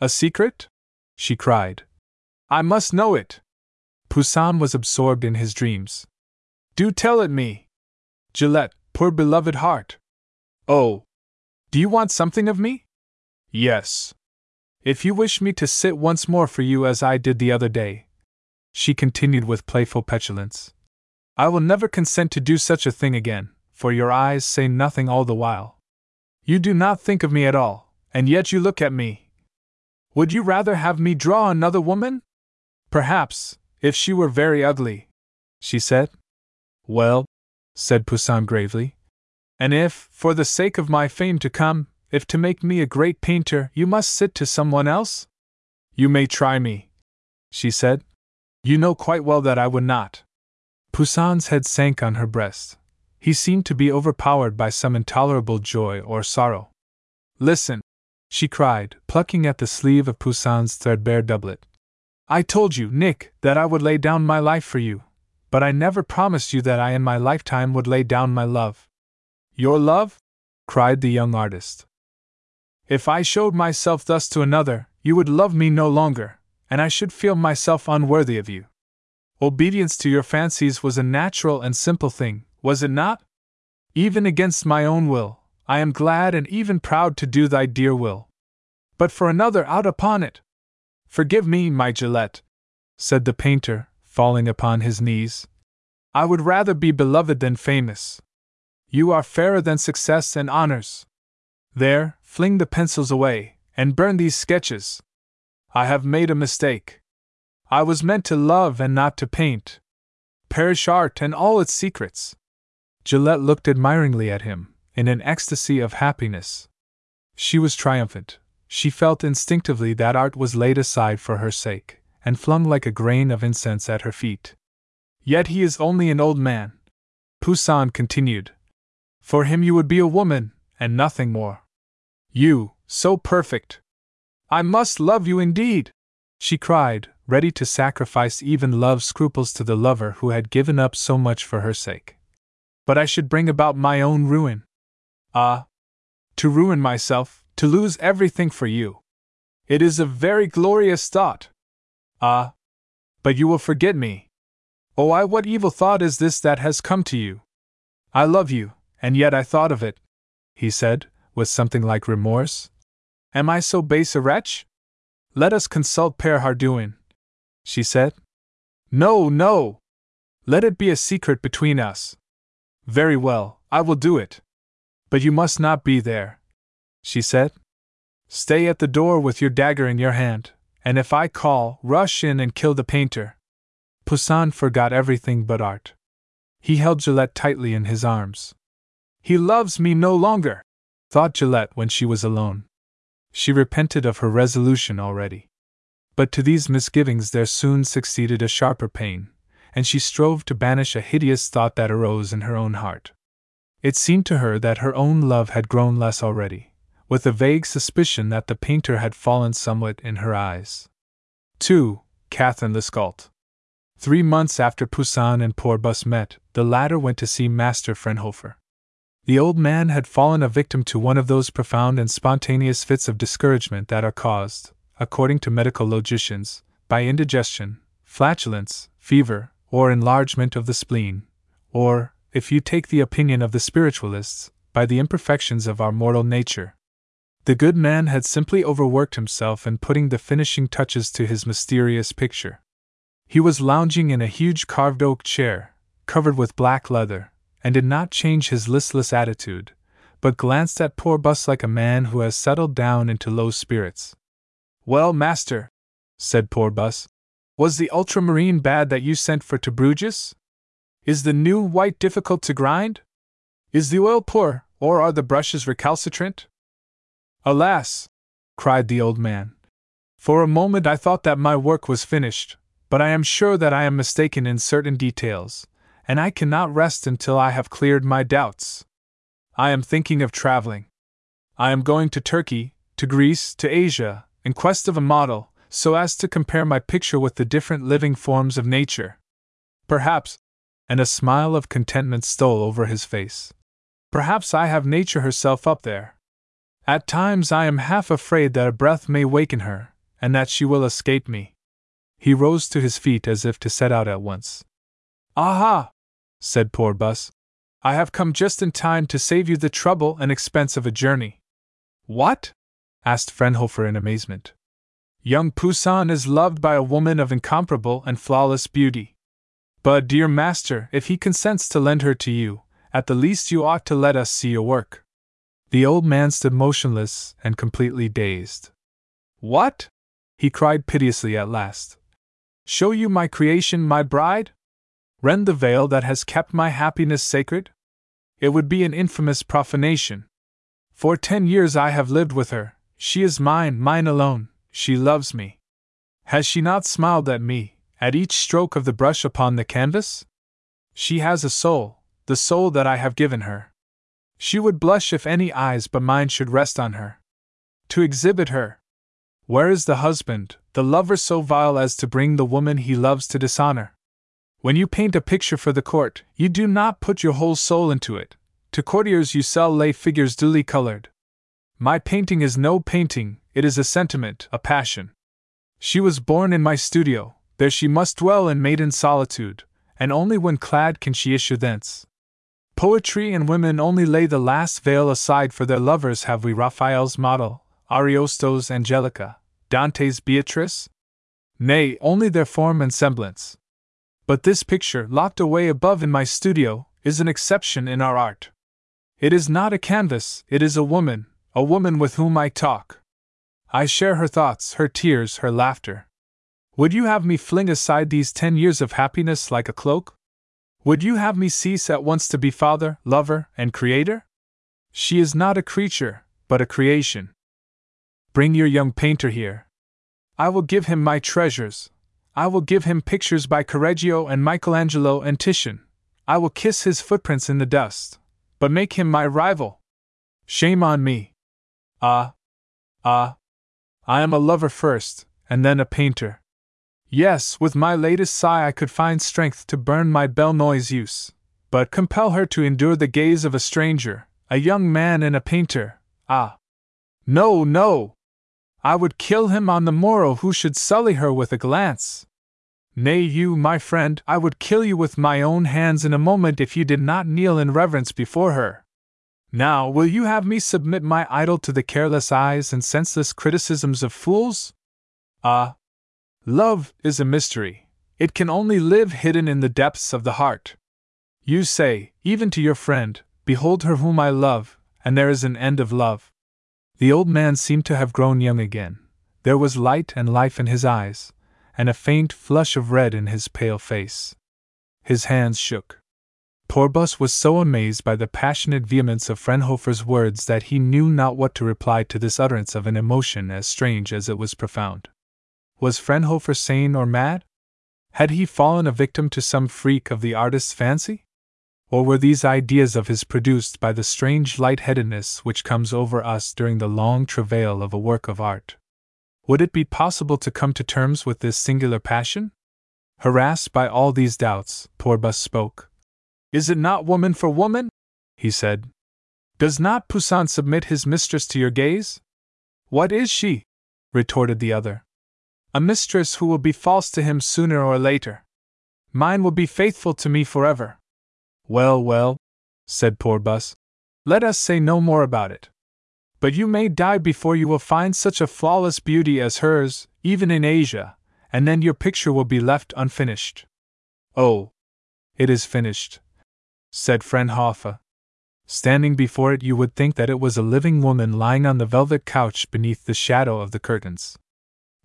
A secret? she cried. I must know it. Poussin was absorbed in his dreams. Do tell it me. Gillette, poor beloved heart. Oh! Do you want something of me? Yes. If you wish me to sit once more for you as I did the other day, she continued with playful petulance, I will never consent to do such a thing again, for your eyes say nothing all the while. You do not think of me at all, and yet you look at me. Would you rather have me draw another woman? Perhaps, if she were very ugly, she said. Well, said Poussin gravely, and if, for the sake of my fame to come, if to make me a great painter you must sit to someone else? You may try me, she said. You know quite well that I would not. Poussin's head sank on her breast. He seemed to be overpowered by some intolerable joy or sorrow. Listen, she cried, plucking at the sleeve of Poussin's threadbare doublet. I told you, Nick, that I would lay down my life for you, but I never promised you that I in my lifetime would lay down my love. Your love? cried the young artist. If I showed myself thus to another, you would love me no longer, and I should feel myself unworthy of you. Obedience to your fancies was a natural and simple thing, was it not? Even against my own will, I am glad and even proud to do thy dear will. But for another out upon it! Forgive me, my Gillette, said the painter, falling upon his knees. I would rather be beloved than famous. You are fairer than success and honors. There, fling the pencils away, and burn these sketches. I have made a mistake. I was meant to love and not to paint. Perish art and all its secrets. Gillette looked admiringly at him, in an ecstasy of happiness. She was triumphant. She felt instinctively that art was laid aside for her sake, and flung like a grain of incense at her feet. Yet he is only an old man. Poussin continued. For him you would be a woman, and nothing more. You, so perfect! I must love you indeed! She cried, ready to sacrifice even love's scruples to the lover who had given up so much for her sake. But I should bring about my own ruin. Ah! To ruin myself, to lose everything for you. It is a very glorious thought. Ah! But you will forget me. Oh, I, what evil thought is this that has come to you? I love you, and yet I thought of it, he said, with something like remorse. Am I so base a wretch? Let us consult Pere Hardouin, she said. No, no! Let it be a secret between us. Very well, I will do it. But you must not be there, she said. Stay at the door with your dagger in your hand, and if I call, rush in and kill the painter. Poussin forgot everything but art. He held Gillette tightly in his arms. He loves me no longer, thought Gillette when she was alone. She repented of her resolution already. But to these misgivings there soon succeeded a sharper pain, and she strove to banish a hideous thought that arose in her own heart. It seemed to her that her own love had grown less already, with a vague suspicion that the painter had fallen somewhat in her eyes. 2. Catherine Lescault. Three months after Poussin and Porbus met, the latter went to see Master Frenhofer. The old man had fallen a victim to one of those profound and spontaneous fits of discouragement that are caused, according to medical logicians, by indigestion, flatulence, fever, or enlargement of the spleen, or, if you take the opinion of the spiritualists, by the imperfections of our mortal nature. The good man had simply overworked himself in putting the finishing touches to his mysterious picture. He was lounging in a huge carved oak chair, covered with black leather, and did not change his listless attitude, but glanced at Porbus like a man who has settled down into low spirits. Well, master, said Porbus, was the ultramarine bad that you sent for to Bruges? Is the new white difficult to grind? Is the oil poor, or are the brushes recalcitrant? Alas! cried the old man. For a moment I thought that my work was finished, but I am sure that I am mistaken in certain details, and I cannot rest until I have cleared my doubts. I am thinking of traveling. I am going to Turkey, to Greece, to Asia, in quest of a model, so as to compare my picture with the different living forms of nature. Perhaps, and a smile of contentment stole over his face. Perhaps I have nature herself up there. At times I am half afraid that a breath may waken her, and that she will escape me. He rose to his feet as if to set out at once. Aha! said Porbus. I have come just in time to save you the trouble and expense of a journey. What? Asked Frenhofer in amazement. Young Poussin is loved by a woman of incomparable and flawless beauty. But, dear master, if he consents to lend her to you, at the least you ought to let us see your work. The old man stood motionless and completely dazed. What? he cried piteously at last. Show you my creation, my bride? Rend the veil that has kept my happiness sacred? It would be an infamous profanation. For ten years I have lived with her, she is mine, mine alone, she loves me. Has she not smiled at me, at each stroke of the brush upon the canvas? She has a soul, the soul that I have given her. She would blush if any eyes but mine should rest on her. To exhibit her. Where is the husband, the lover so vile as to bring the woman he loves to dishonor? When you paint a picture for the court, you do not put your whole soul into it. To courtiers, you sell lay figures duly colored. My painting is no painting, it is a sentiment, a passion. She was born in my studio, there she must dwell in maiden solitude, and only when clad can she issue thence. Poetry and women only lay the last veil aside for their lovers. Have we Raphael's model, Ariosto's Angelica, Dante's Beatrice? Nay, only their form and semblance. But this picture, locked away above in my studio, is an exception in our art. It is not a canvas, it is a woman, a woman with whom I talk. I share her thoughts, her tears, her laughter. Would you have me fling aside these ten years of happiness like a cloak? Would you have me cease at once to be father, lover, and creator? She is not a creature, but a creation. Bring your young painter here. I will give him my treasures. I will give him pictures by Correggio and Michelangelo and Titian. I will kiss his footprints in the dust, but make him my rival. Shame on me. Ah, ah. I am a lover first, and then a painter. Yes, with my latest sigh I could find strength to burn my Belle Noiseuse, but compel her to endure the gaze of a stranger, a young man and a painter. Ah! No, no! I would kill him on the morrow who should sully her with a glance. Nay, you, my friend, I would kill you with my own hands in a moment if you did not kneel in reverence before her. Now, will you have me submit my idol to the careless eyes and senseless criticisms of fools? Ah, Love is a mystery. It can only live hidden in the depths of the heart. You say, even to your friend, Behold her whom I love, and there is an end of love. The old man seemed to have grown young again. There was light and life in his eyes, and a faint flush of red in his pale face. His hands shook. Porbus was so amazed by the passionate vehemence of Frenhofer's words that he knew not what to reply to this utterance of an emotion as strange as it was profound. Was Frenhofer sane or mad? Had he fallen a victim to some freak of the artist's fancy? Or were these ideas of his produced by the strange light-headedness which comes over us during the long travail of a work of art? Would it be possible to come to terms with this singular passion? Harassed by all these doubts, Porbus spoke. Is it not woman for woman? he said. Does not Poussin submit his mistress to your gaze? What is she? retorted the other a mistress who will be false to him sooner or later. Mine will be faithful to me forever. Well, well, said Porbus, let us say no more about it. But you may die before you will find such a flawless beauty as hers, even in Asia, and then your picture will be left unfinished. Oh, it is finished, said Frenhofer. Standing before it, you would think that it was a living woman lying on the velvet couch beneath the shadow of the curtains.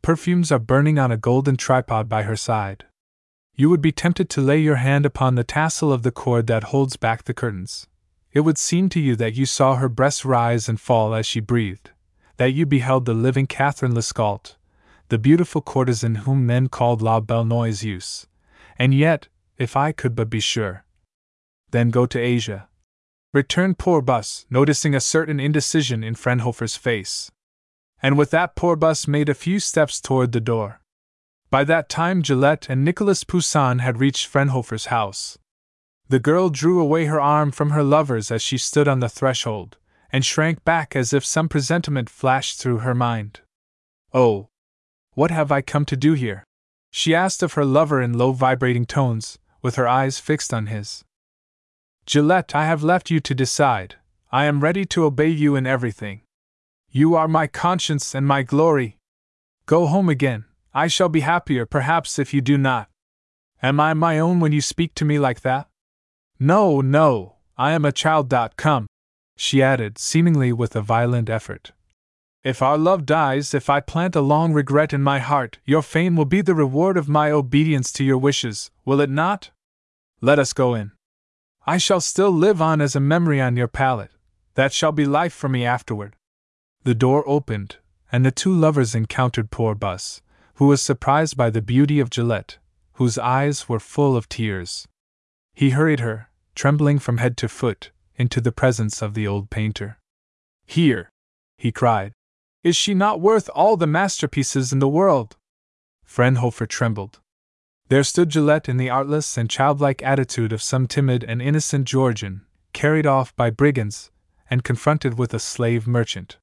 Perfumes are burning on a golden tripod by her side. You would be tempted to lay your hand upon the tassel of the cord that holds back the curtains. It would seem to you that you saw her breast rise and fall as she breathed, that you beheld the living Catherine Lescault, the beautiful courtesan whom men called La Belle Noiseuse. And yet, if I could but be sure. Then go to Asia. Returned Porbus, noticing a certain indecision in Frenhofer's face and with that Porbus made a few steps toward the door. By that time, Gillette and Nicholas Poussin had reached Frenhofer's house. The girl drew away her arm from her lover's as she stood on the threshold, and shrank back as if some presentiment flashed through her mind. Oh! What have I come to do here? She asked of her lover in low vibrating tones, with her eyes fixed on his. Gillette, I have left you to decide. I am ready to obey you in everything. You are my conscience and my glory. Go home again, I shall be happier perhaps if you do not. Am I my own when you speak to me like that? No, no, I am a child. Come, she added, seemingly with a violent effort. If our love dies, if I plant a long regret in my heart, your fame will be the reward of my obedience to your wishes, will it not? Let us go in. I shall still live on as a memory on your palette. That shall be life for me afterward. The door opened, and the two lovers encountered Porbus, who was surprised by the beauty of Gillette, whose eyes were full of tears. He hurried her, trembling from head to foot, into the presence of the old painter. Here, he cried, is she not worth all the masterpieces in the world? Frenhofer trembled. There stood Gillette in the artless and childlike attitude of some timid and innocent Georgian, carried off by brigands, and confronted with a slave merchant.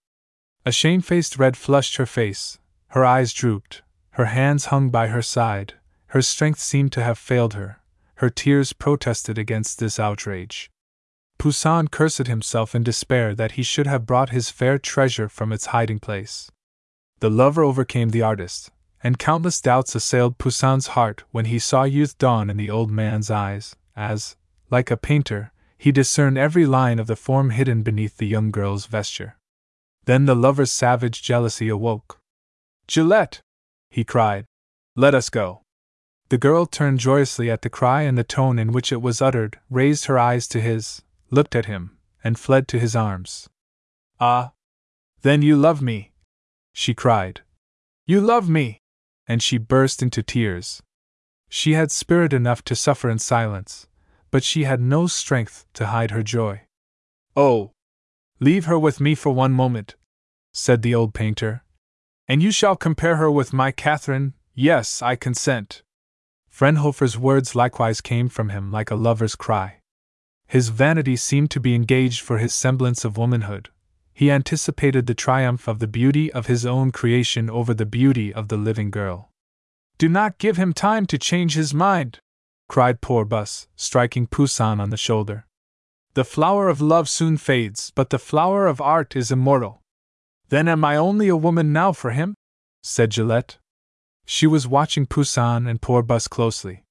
A shamefaced red flushed her face, her eyes drooped, her hands hung by her side, her strength seemed to have failed her, her tears protested against this outrage. Poussin cursed himself in despair that he should have brought his fair treasure from its hiding place. The lover overcame the artist, and countless doubts assailed Poussin's heart when he saw youth dawn in the old man's eyes, as, like a painter, he discerned every line of the form hidden beneath the young girl's vesture. Then the lover's savage jealousy awoke. Gillette! he cried. Let us go. The girl turned joyously at the cry and the tone in which it was uttered, raised her eyes to his, looked at him, and fled to his arms. Ah! Then you love me! she cried. You love me! And she burst into tears. She had spirit enough to suffer in silence, but she had no strength to hide her joy. Oh! Leave her with me for one moment, said the old painter, and you shall compare her with my Catherine. Yes, I consent. Frenhofer's words likewise came from him like a lover's cry. His vanity seemed to be engaged for his semblance of womanhood. He anticipated the triumph of the beauty of his own creation over the beauty of the living girl. Do not give him time to change his mind, cried Porbus, striking Poussin on the shoulder. The flower of love soon fades, but the flower of art is immortal. Then am I only a woman now for him? said Gillette. She was watching Poussin and Porbus closely.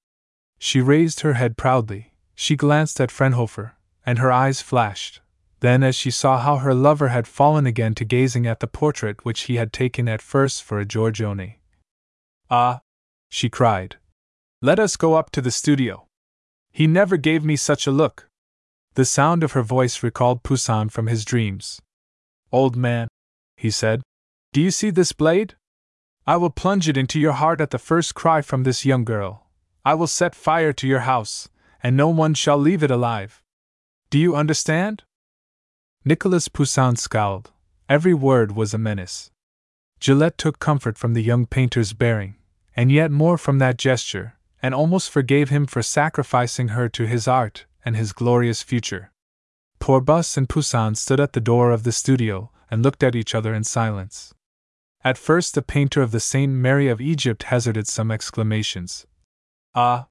She raised her head proudly, she glanced at Frenhofer, and her eyes flashed. Then, as she saw how her lover had fallen again to gazing at the portrait which he had taken at first for a Giorgione. Ah! she cried. Let us go up to the studio. He never gave me such a look. The sound of her voice recalled Poussin from his dreams. Old man, he said, do you see this blade? I will plunge it into your heart at the first cry from this young girl. I will set fire to your house, and no one shall leave it alive. Do you understand? Nicolas Poussin scowled. Every word was a menace. Gillette took comfort from the young painter's bearing, and yet more from that gesture, and almost forgave him for sacrificing her to his art and his glorious future. Porbus and Poussin stood at the door of the studio and looked at each other in silence. At first, the painter of the Saint Mary of Egypt hazarded some exclamations. Ah!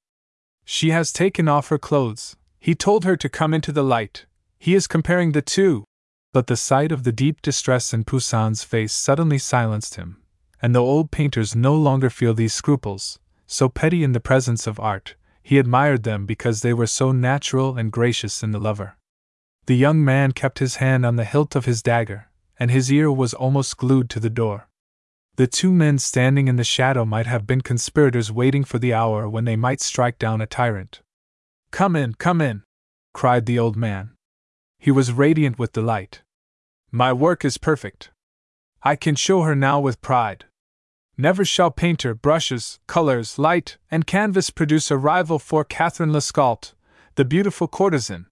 She has taken off her clothes. He told her to come into the light. He is comparing the two. But the sight of the deep distress in Poussin's face suddenly silenced him, and though old painters no longer feel these scruples, so petty in the presence of art, he admired them because they were so natural and gracious in the lover. The young man kept his hand on the hilt of his dagger, and his ear was almost glued to the door. The two men standing in the shadow might have been conspirators waiting for the hour when they might strike down a tyrant. Come in, come in! cried the old man. He was radiant with delight. My work is perfect. I can show her now with pride. Never shall painter, brushes, colors, light, and canvas produce a rival for Catherine Lescault, the beautiful courtesan.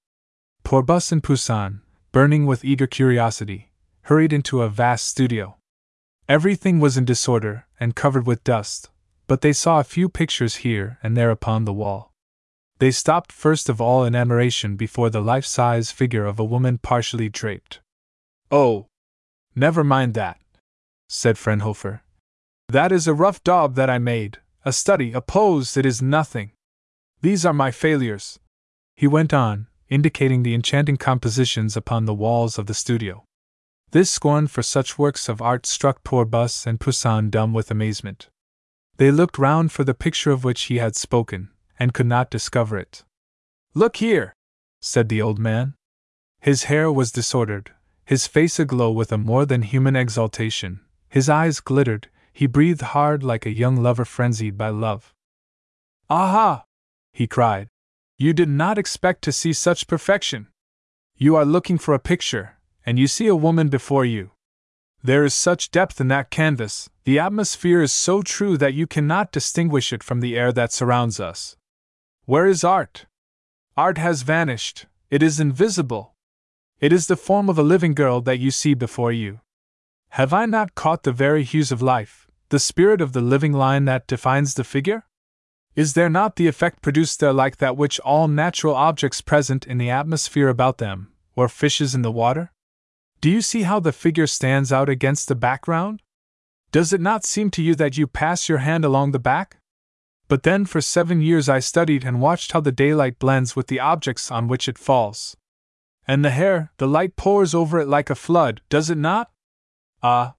Porbus and Poussin, burning with eager curiosity, hurried into a vast studio. Everything was in disorder and covered with dust, but they saw a few pictures here and there upon the wall. They stopped first of all in admiration before the life size figure of a woman partially draped. Oh! Never mind that, said Frenhofer. That is a rough daub that I made, a study, a pose, it is nothing. These are my failures. He went on, indicating the enchanting compositions upon the walls of the studio. This scorn for such works of art struck Porbus and Poussin dumb with amazement. They looked round for the picture of which he had spoken, and could not discover it. Look here, said the old man. His hair was disordered, his face aglow with a more than human exultation, his eyes glittered, he breathed hard like a young lover frenzied by love. Aha! he cried. You did not expect to see such perfection. You are looking for a picture, and you see a woman before you. There is such depth in that canvas, the atmosphere is so true that you cannot distinguish it from the air that surrounds us. Where is art? Art has vanished, it is invisible. It is the form of a living girl that you see before you. Have I not caught the very hues of life, the spirit of the living line that defines the figure? Is there not the effect produced there like that which all natural objects present in the atmosphere about them, or fishes in the water? Do you see how the figure stands out against the background? Does it not seem to you that you pass your hand along the back? But then for seven years I studied and watched how the daylight blends with the objects on which it falls. And the hair, the light pours over it like a flood, does it not? Ah!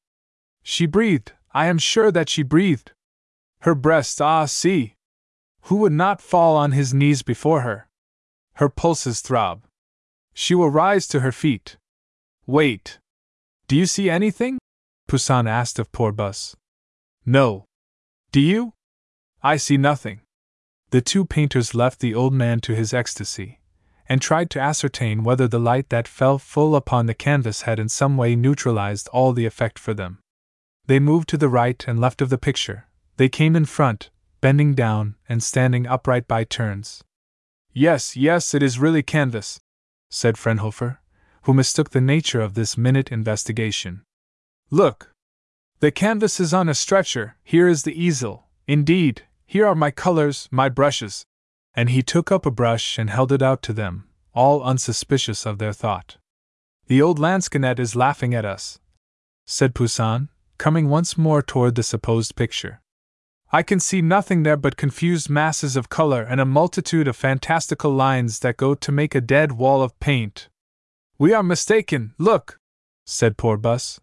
She breathed, I am sure that she breathed. Her breasts, ah, see! Who would not fall on his knees before her? Her pulses throb. She will rise to her feet. Wait. Do you see anything? Poussin asked of Porbus. No. Do you? I see nothing. The two painters left the old man to his ecstasy, and tried to ascertain whether the light that fell full upon the canvas had in some way neutralized all the effect for them. They moved to the right and left of the picture, they came in front, bending down and standing upright by turns. Yes, yes, it is really canvas, said Frenhofer, who mistook the nature of this minute investigation. Look! The canvas is on a stretcher, here is the easel, indeed, here are my colors, my brushes. And he took up a brush and held it out to them, all unsuspicious of their thought. The old lansquenet is laughing at us, said Poussin, coming once more toward the supposed picture. I can see nothing there but confused masses of color and a multitude of fantastical lines that go to make a dead wall of paint. We are mistaken, look, said Porbus.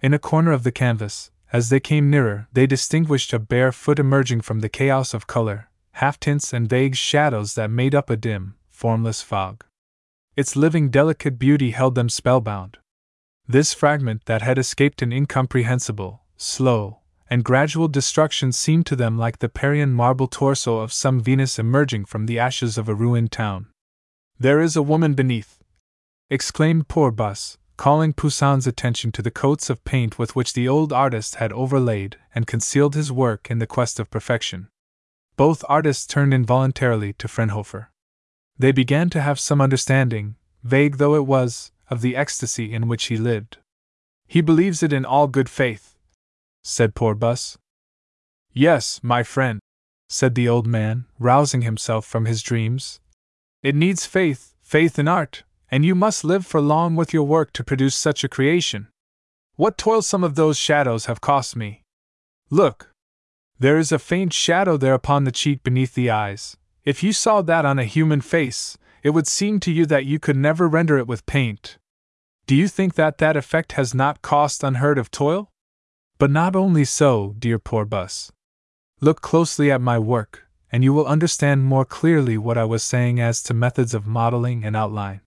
In a corner of the canvas, as they came nearer, they distinguished a bare foot emerging from the chaos of color, half tints, and vague shadows that made up a dim, formless fog. Its living, delicate beauty held them spellbound. This fragment that had escaped an incomprehensible, slow, and gradual destruction seemed to them like the Parian marble torso of some Venus emerging from the ashes of a ruined town. There is a woman beneath! exclaimed Porbus, calling Poussin's attention to the coats of paint with which the old artist had overlaid and concealed his work in the quest of perfection. Both artists turned involuntarily to Frenhofer. They began to have some understanding, vague though it was, of the ecstasy in which he lived. He believes it in all good faith, said Porbus. Yes, my friend, said the old man, rousing himself from his dreams. It needs faith, faith in art, and you must live for long with your work to produce such a creation. What toil some of those shadows have cost me! Look! There is a faint shadow there upon the cheek beneath the eyes. If you saw that on a human face, it would seem to you that you could never render it with paint. Do you think that that effect has not cost unheard of toil? But not only so, dear Porbus. Look closely at my work, and you will understand more clearly what I was saying as to methods of modeling and outline.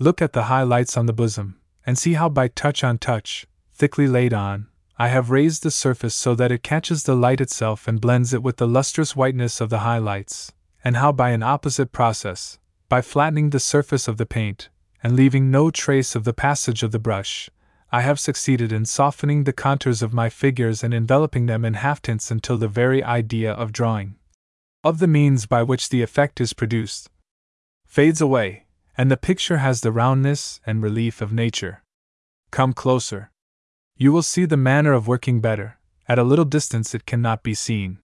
Look at the highlights on the bosom, and see how by touch on touch, thickly laid on, I have raised the surface so that it catches the light itself and blends it with the lustrous whiteness of the highlights, and how by an opposite process, by flattening the surface of the paint, and leaving no trace of the passage of the brush, I have succeeded in softening the contours of my figures and enveloping them in half tints until the very idea of drawing, of the means by which the effect is produced, fades away, and the picture has the roundness and relief of nature. Come closer. You will see the manner of working better, at a little distance it cannot be seen.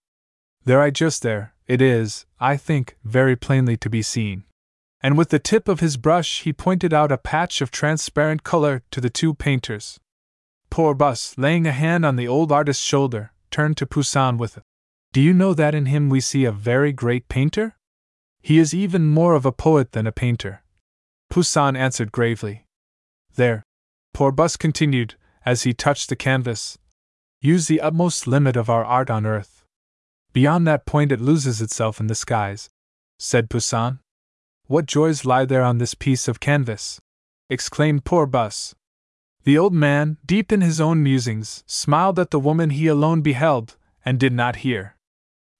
There I just there, it is, I think, very plainly to be seen. And with the tip of his brush he pointed out a patch of transparent color to the two painters. Porbus, laying a hand on the old artist's shoulder, turned to Poussin with, it. Do you know that in him we see a very great painter? He is even more of a poet than a painter. Poussin answered gravely. There. Porbus continued, as he touched the canvas. Use the utmost limit of our art on earth. Beyond that point it loses itself in the skies, said Poussin. What joys lie there on this piece of canvas! exclaimed Porbus. The old man, deep in his own musings, smiled at the woman he alone beheld, and did not hear.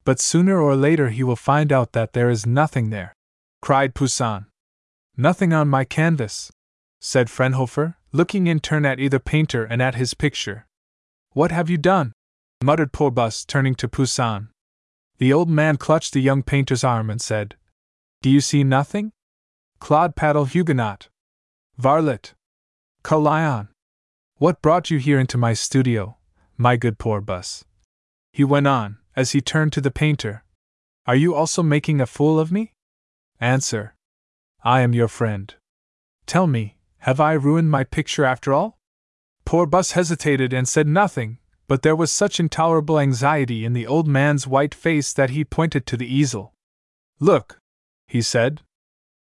But sooner or later he will find out that there is nothing there, cried Poussin. Nothing on my canvas, said Frenhofer, looking in turn at either painter and at his picture. What have you done? muttered Porbus, turning to Poussin. The old man clutched the young painter's arm and said, Do you see nothing? Claude Paddle Huguenot. Varlet. Calion. What brought you here into my studio, my good Porbus? He went on, as he turned to the painter. Are you also making a fool of me? Answer. I am your friend. Tell me, Have I ruined my picture after all? Porbus hesitated and said nothing, but there was such intolerable anxiety in the old man's white face that he pointed to the easel. Look, he said.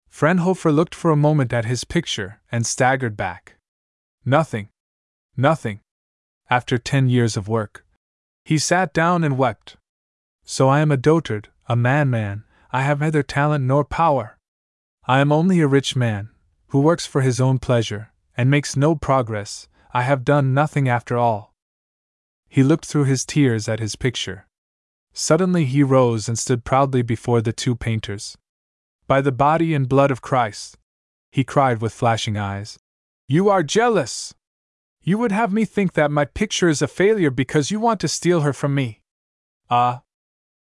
Frenhofer looked for a moment at his picture and staggered back. Nothing. Nothing. After ten years of work. He sat down and wept. So I am a dotard, a man man, I have neither talent nor power. I am only a rich man, who works for his own pleasure, and makes no progress, I have done nothing after all. He looked through his tears at his picture. Suddenly he rose and stood proudly before the two painters. By the body and blood of Christ! He cried with flashing eyes. You are jealous! You would have me think that my picture is a failure because you want to steal her from me. Ah!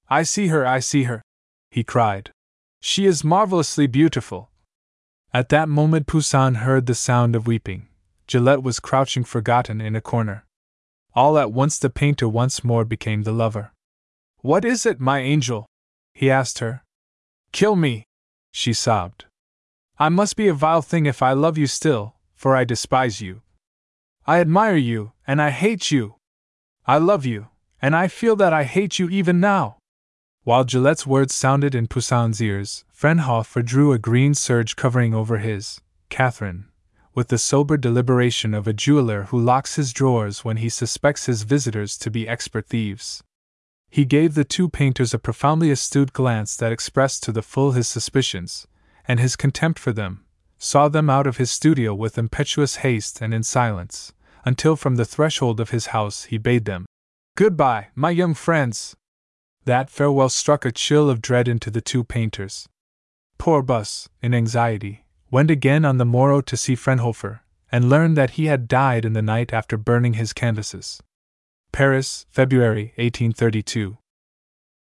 I see her, I see her! He cried. She is marvelously beautiful, at that moment, Poussin heard the sound of weeping. Gillette was crouching forgotten in a corner. All at once, the painter once more became the lover. What is it, my angel? he asked her. Kill me, she sobbed. I must be a vile thing if I love you still, for I despise you. I admire you, and I hate you. I love you, and I feel that I hate you even now. While Gillette's words sounded in Poussin's ears, Frenhofer drew a green serge covering over his, Catherine, with the sober deliberation of a jeweler who locks his drawers when he suspects his visitors to be expert thieves. He gave the two painters a profoundly astute glance that expressed to the full his suspicions, and his contempt for them, saw them out of his studio with impetuous haste and in silence, until from the threshold of his house he bade them, Goodbye, my young friends, that farewell struck a chill of dread into the two painters. Porbus, in anxiety, went again on the morrow to see Frenhofer, and learned that he had died in the night after burning his canvases. Paris, February 1832.